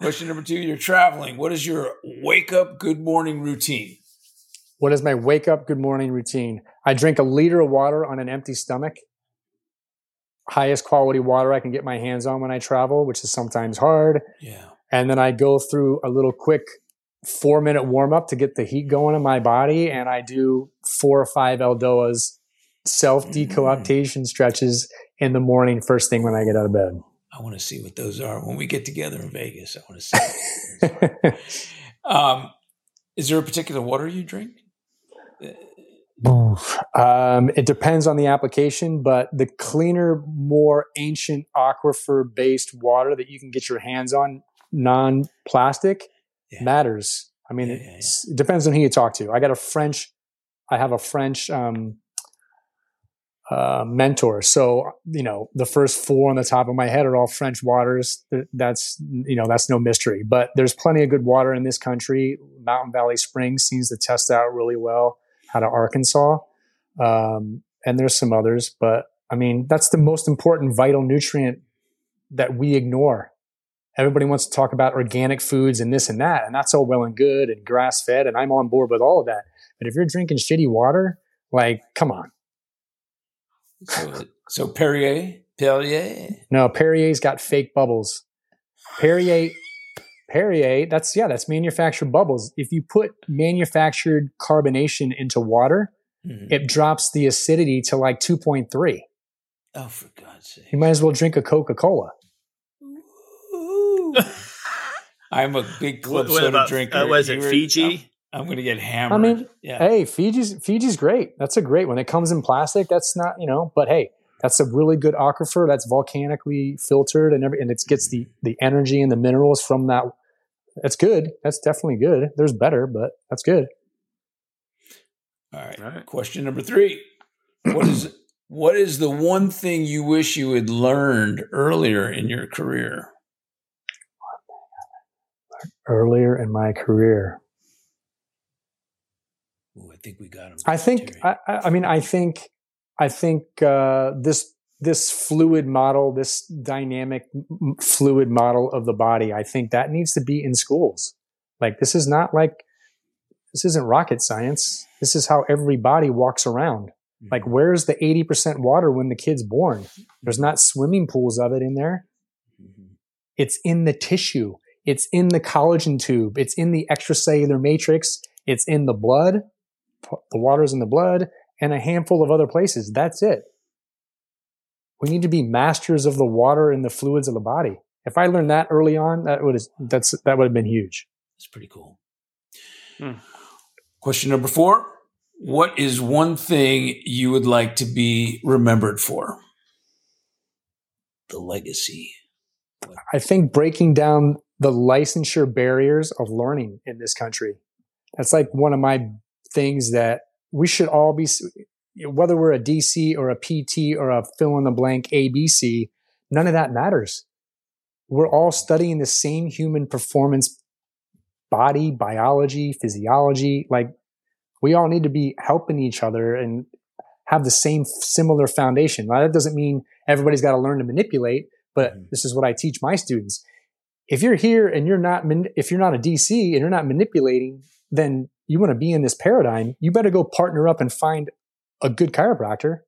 Question number two. You're traveling. What is your wake up, good morning routine? What is my wake up good morning routine? I drink a liter of water on an empty stomach. Highest quality water I can get my hands on when I travel, which is sometimes hard. Yeah. And then I go through a little quick four minute warm up to get the heat going in my body. And I do four or five ELDOAs self decoaptation stretches in the morning, first thing when I get out of bed. I want to see what those are when we get together in Vegas. I want to see. *laughs* um, is there a particular water you drink? Um, it depends on the application, but the cleaner, more ancient aquifer based water that you can get your hands on, non plastic, Yeah. matters. I mean, Yeah, yeah, it depends on who you talk to. I got a French, I have a French um, uh, mentor. So, you know, the first four on the top of my head are all French waters. That's, you know, that's no mystery. But there's plenty of good water in this country. Mountain Valley Springs seems to test out really well out of Arkansas. Um, and there's some others, but I mean, that's the most important vital nutrient that we ignore. Everybody wants to talk about organic foods and this and that, and that's all well and good and grass fed, and I'm on board with all of that. But if you're drinking shitty water, like, come on. So, so Perrier, Perrier. No, Perrier's got fake bubbles. Perrier, Perrier, that's yeah, that's manufactured bubbles. If you put manufactured carbonation into water, Mhm. it drops the acidity to like 2.3. Oh, for God's sake! You might as well drink a Coca Cola. *laughs* I'm a big club What, what soda about, drinker. uh, was it were- Fiji? I'm, I'm going to get hammered. I mean, yeah. Hey, Fiji's Fiji's great. That's a great one. It comes in plastic. That's not you know, but hey, that's a really good aquifer. That's volcanically filtered and every and it gets the the energy and the minerals from that. That's good. That's definitely good. There's better, but that's good. All right. All right. Question number three. What is *clears throat* what is the one thing you wish you had learned earlier in your career? Earlier in my career, Ooh, I think we got him. I think. I, I I mean, I think. I think uh, this this fluid model, this dynamic fluid model of the body. I think that needs to be in schools. Like this is not like this isn't rocket science. This is how every body walks around. Like where's the eighty percent water when the kid's born? There's not swimming pools of it in there. Mhm. It's in the tissue. It's in the collagen tube. It's in the extracellular matrix. It's in the blood. The water's in the blood and a handful of other places. That's it. We need to be masters of the water and the fluids of the body. If I learned that early on, that would that's that would have been huge. That's pretty cool. Hmm. Question number four. What is one thing you would like to be remembered for? The legacy. I think breaking down the licensure barriers of learning in this country. That's like one of my things that we should all be, whether we're a DC or a PT or a fill in the blank ABC, none of that matters. We're all studying the same human performance, body, biology, physiology. Like we all need to be helping each other and have the same similar foundation. Now, that doesn't mean everybody's got to learn to manipulate, but mm-hmm. this is what I teach my students. If you're here and you're not, if you're not a DC and you're not manipulating, then you want to be in this paradigm. You better go partner up and find a good chiropractor.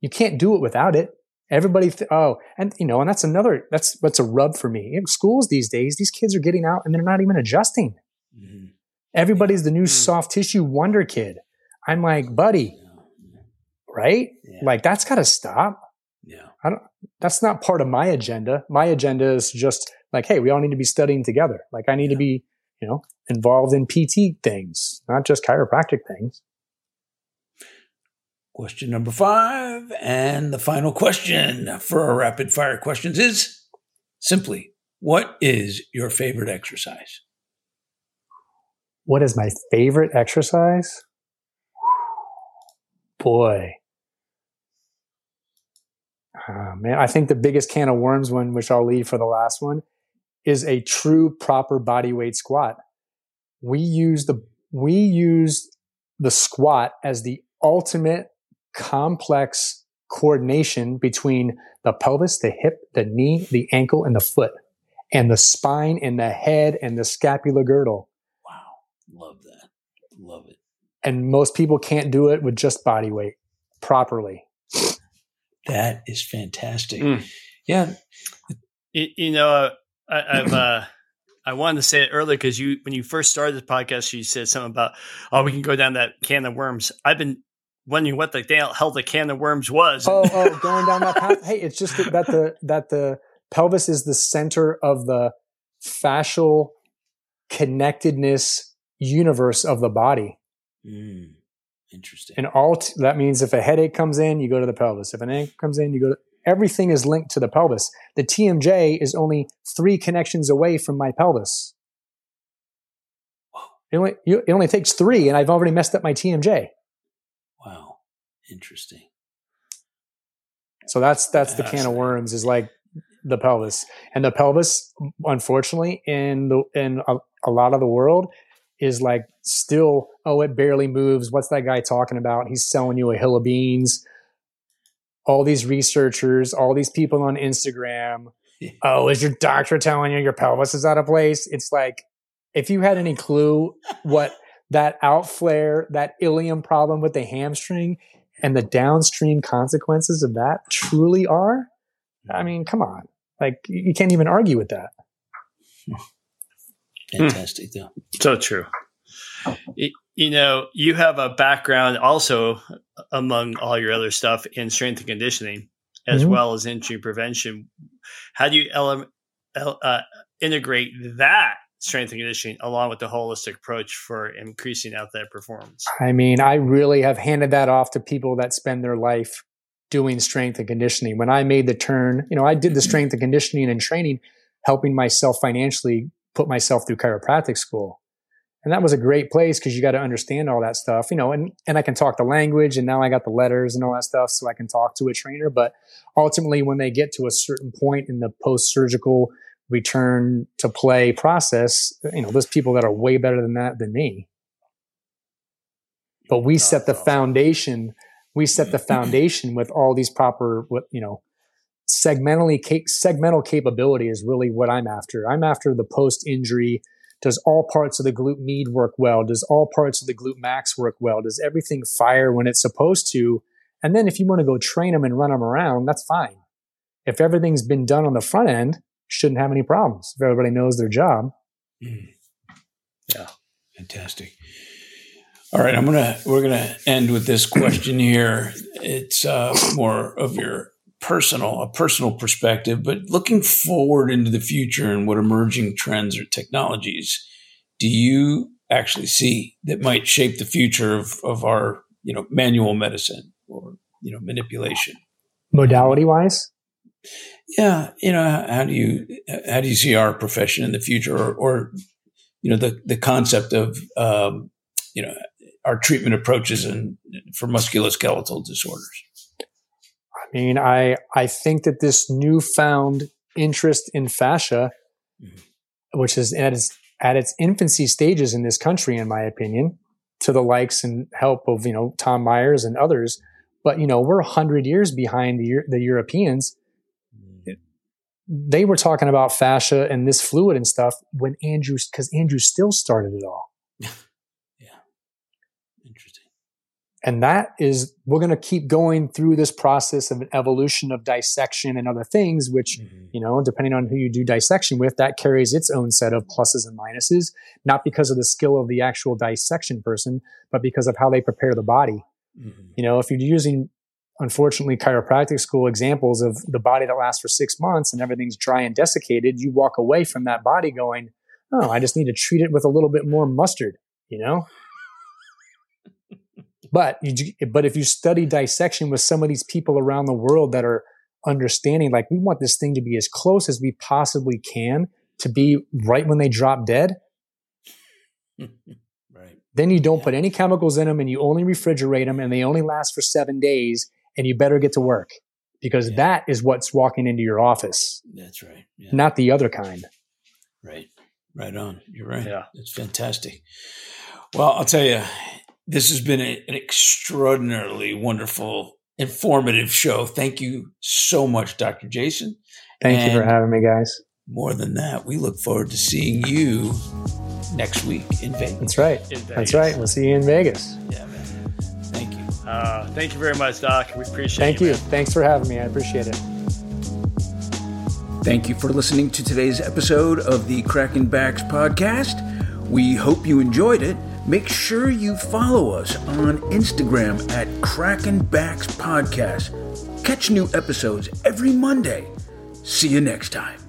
You can't do it without it. Everybody, th- oh, and you know, and that's another, that's what's a rub for me. In schools these days, these kids are getting out and they're not even adjusting. Mm-hmm. Everybody's the new mm-hmm. soft tissue wonder kid. I'm like, buddy, right? Yeah. Like that's got to stop. Yeah. I don't, that's not part of my agenda. My agenda is just like, hey, we all need to be studying together. Like I need yeah. to be, you know, involved in PT things, not just chiropractic things. Question number five, and the final question for our rapid fire questions is simply what is your favorite exercise? What is my favorite exercise? Boy. Uh, man, I think the biggest can of worms one, which I'll leave for the last one, is a true proper body weight squat. We use the we use the squat as the ultimate complex coordination between the pelvis, the hip, the knee, the ankle, and the foot, and the spine and the head and the scapular girdle. Wow. Love that. Love it. And most people can't do it with just body weight properly. That is fantastic. Mm. Yeah. You, you know, uh, I, have uh, *clears throat* I wanted to say it earlier because you, when you first started the podcast, you said something about, oh, we can go down that can of worms. I've been wondering what the hell the can of worms was. Oh, oh, *laughs* going down that path. Hey, it's just that the that the pelvis is the center of the fascial connectedness universe of the body. Mm, interesting. And all t- that means if a headache comes in, you go to the pelvis. If an ache comes in, you go to everything is linked to the pelvis. The TMJ is only three connections away from my pelvis. It only, it only takes three, and I've already messed up my TMJ. Interesting. So that's that's the can of worms is like the pelvis, and the pelvis, unfortunately, in the in a, a lot of the world, is like still oh it barely moves. What's that guy talking about? He's selling you a hill of beans. All these researchers, all these people on Instagram. oh, is your doctor telling you your pelvis is out of place? It's like if you had any clue what that outflare, that ilium problem with the hamstring, and the downstream consequences of that truly are, I mean, come on. Like, you can't even argue with that. *laughs* Fantastic, though. So true. You know, you have a background also among all your other stuff in strength and conditioning, as mm-hmm. well as injury prevention. How do you ele- uh, integrate that strength and conditioning along with the holistic approach for increasing out that performance? I mean, I really have handed that off to people that spend their life doing strength and conditioning. When I made the turn, you know, I did the mm-hmm. strength and conditioning and training, helping myself financially put myself through chiropractic school. And that was a great place because you got to understand all that stuff, you know, and, and I can talk the language and now I got the letters and all that stuff so I can talk to a trainer. But ultimately, when they get to a certain point in the post surgical return to play process, you know, there's people that are way better than that than me. But we set the foundation. We set the *clears throat* foundation with all these proper, what you know, segmentally segmental capability is really what I'm after. I'm after the post injury. Does all parts of the glute med work well? Does all parts of the glute max work well? Does everything fire when it's supposed to? And then if you want to go train them and run them around, that's fine. If everything's been done on the front end, shouldn't have any problems if everybody knows their job. Mm. Yeah, fantastic. All right, I'm gonna we're gonna end with this question here. It's uh, more of your personal a personal perspective, but looking forward into the future and what emerging trends or technologies do you actually see that might shape the future of, of our you know manual medicine or you know manipulation modality wise yeah, you know, how do you how do you see our profession in the future, or, or you know, the the concept of um, you know our treatment approaches and for musculoskeletal disorders? I mean, I I think that this newfound interest in fascia, mm-hmm. which is at its at its infancy stages in this country, in my opinion, to the likes and help of you know Tom Myers and others, but you know we're hundred years behind the the Europeans they were talking about fascia and this fluid and stuff when Andrew, because Andrew Still started it all. *laughs* yeah. Interesting. And that is, we're going to keep going through this process of an evolution of dissection and other things, which, mm-hmm. you know, depending on who you do dissection with, that carries its own set of pluses and minuses, not because of the skill of the actual dissection person, but because of how they prepare the body. Mm-hmm. You know, if you're using unfortunately chiropractic school examples of the body that lasts for six months and everything's dry and desiccated, you walk away from that body going, Oh, I just need to treat it with a little bit more mustard, you know? but you, but if you study dissection with some of these people around the world that are understanding, like we want this thing to be as close as we possibly can to be right when they drop dead. *laughs* right. Then you don't yeah. put any chemicals in them and you only refrigerate them and they only last for seven days and you better get to work because yeah. that is what's walking into your office. That's right. Yeah. Not the other kind. Right. Right on. You're right. Yeah. It's fantastic. Well, I'll tell you, this has been a, an extraordinarily wonderful, informative show. Thank you so much, Dr. Jason. Thank and you for having me, guys. More than that, we look forward to seeing you next week in Vegas. That's right. That's right. We'll see you in Vegas. Yeah. Uh, thank you very much, Doc. We appreciate it. Thank you. you. Thanks for having me. I appreciate it. Thank you for listening to today's episode of the Cracking Backs podcast. We hope you enjoyed it. Make sure you follow us on Instagram at Cracking Backs Podcast. Catch new episodes every Monday. See you next time.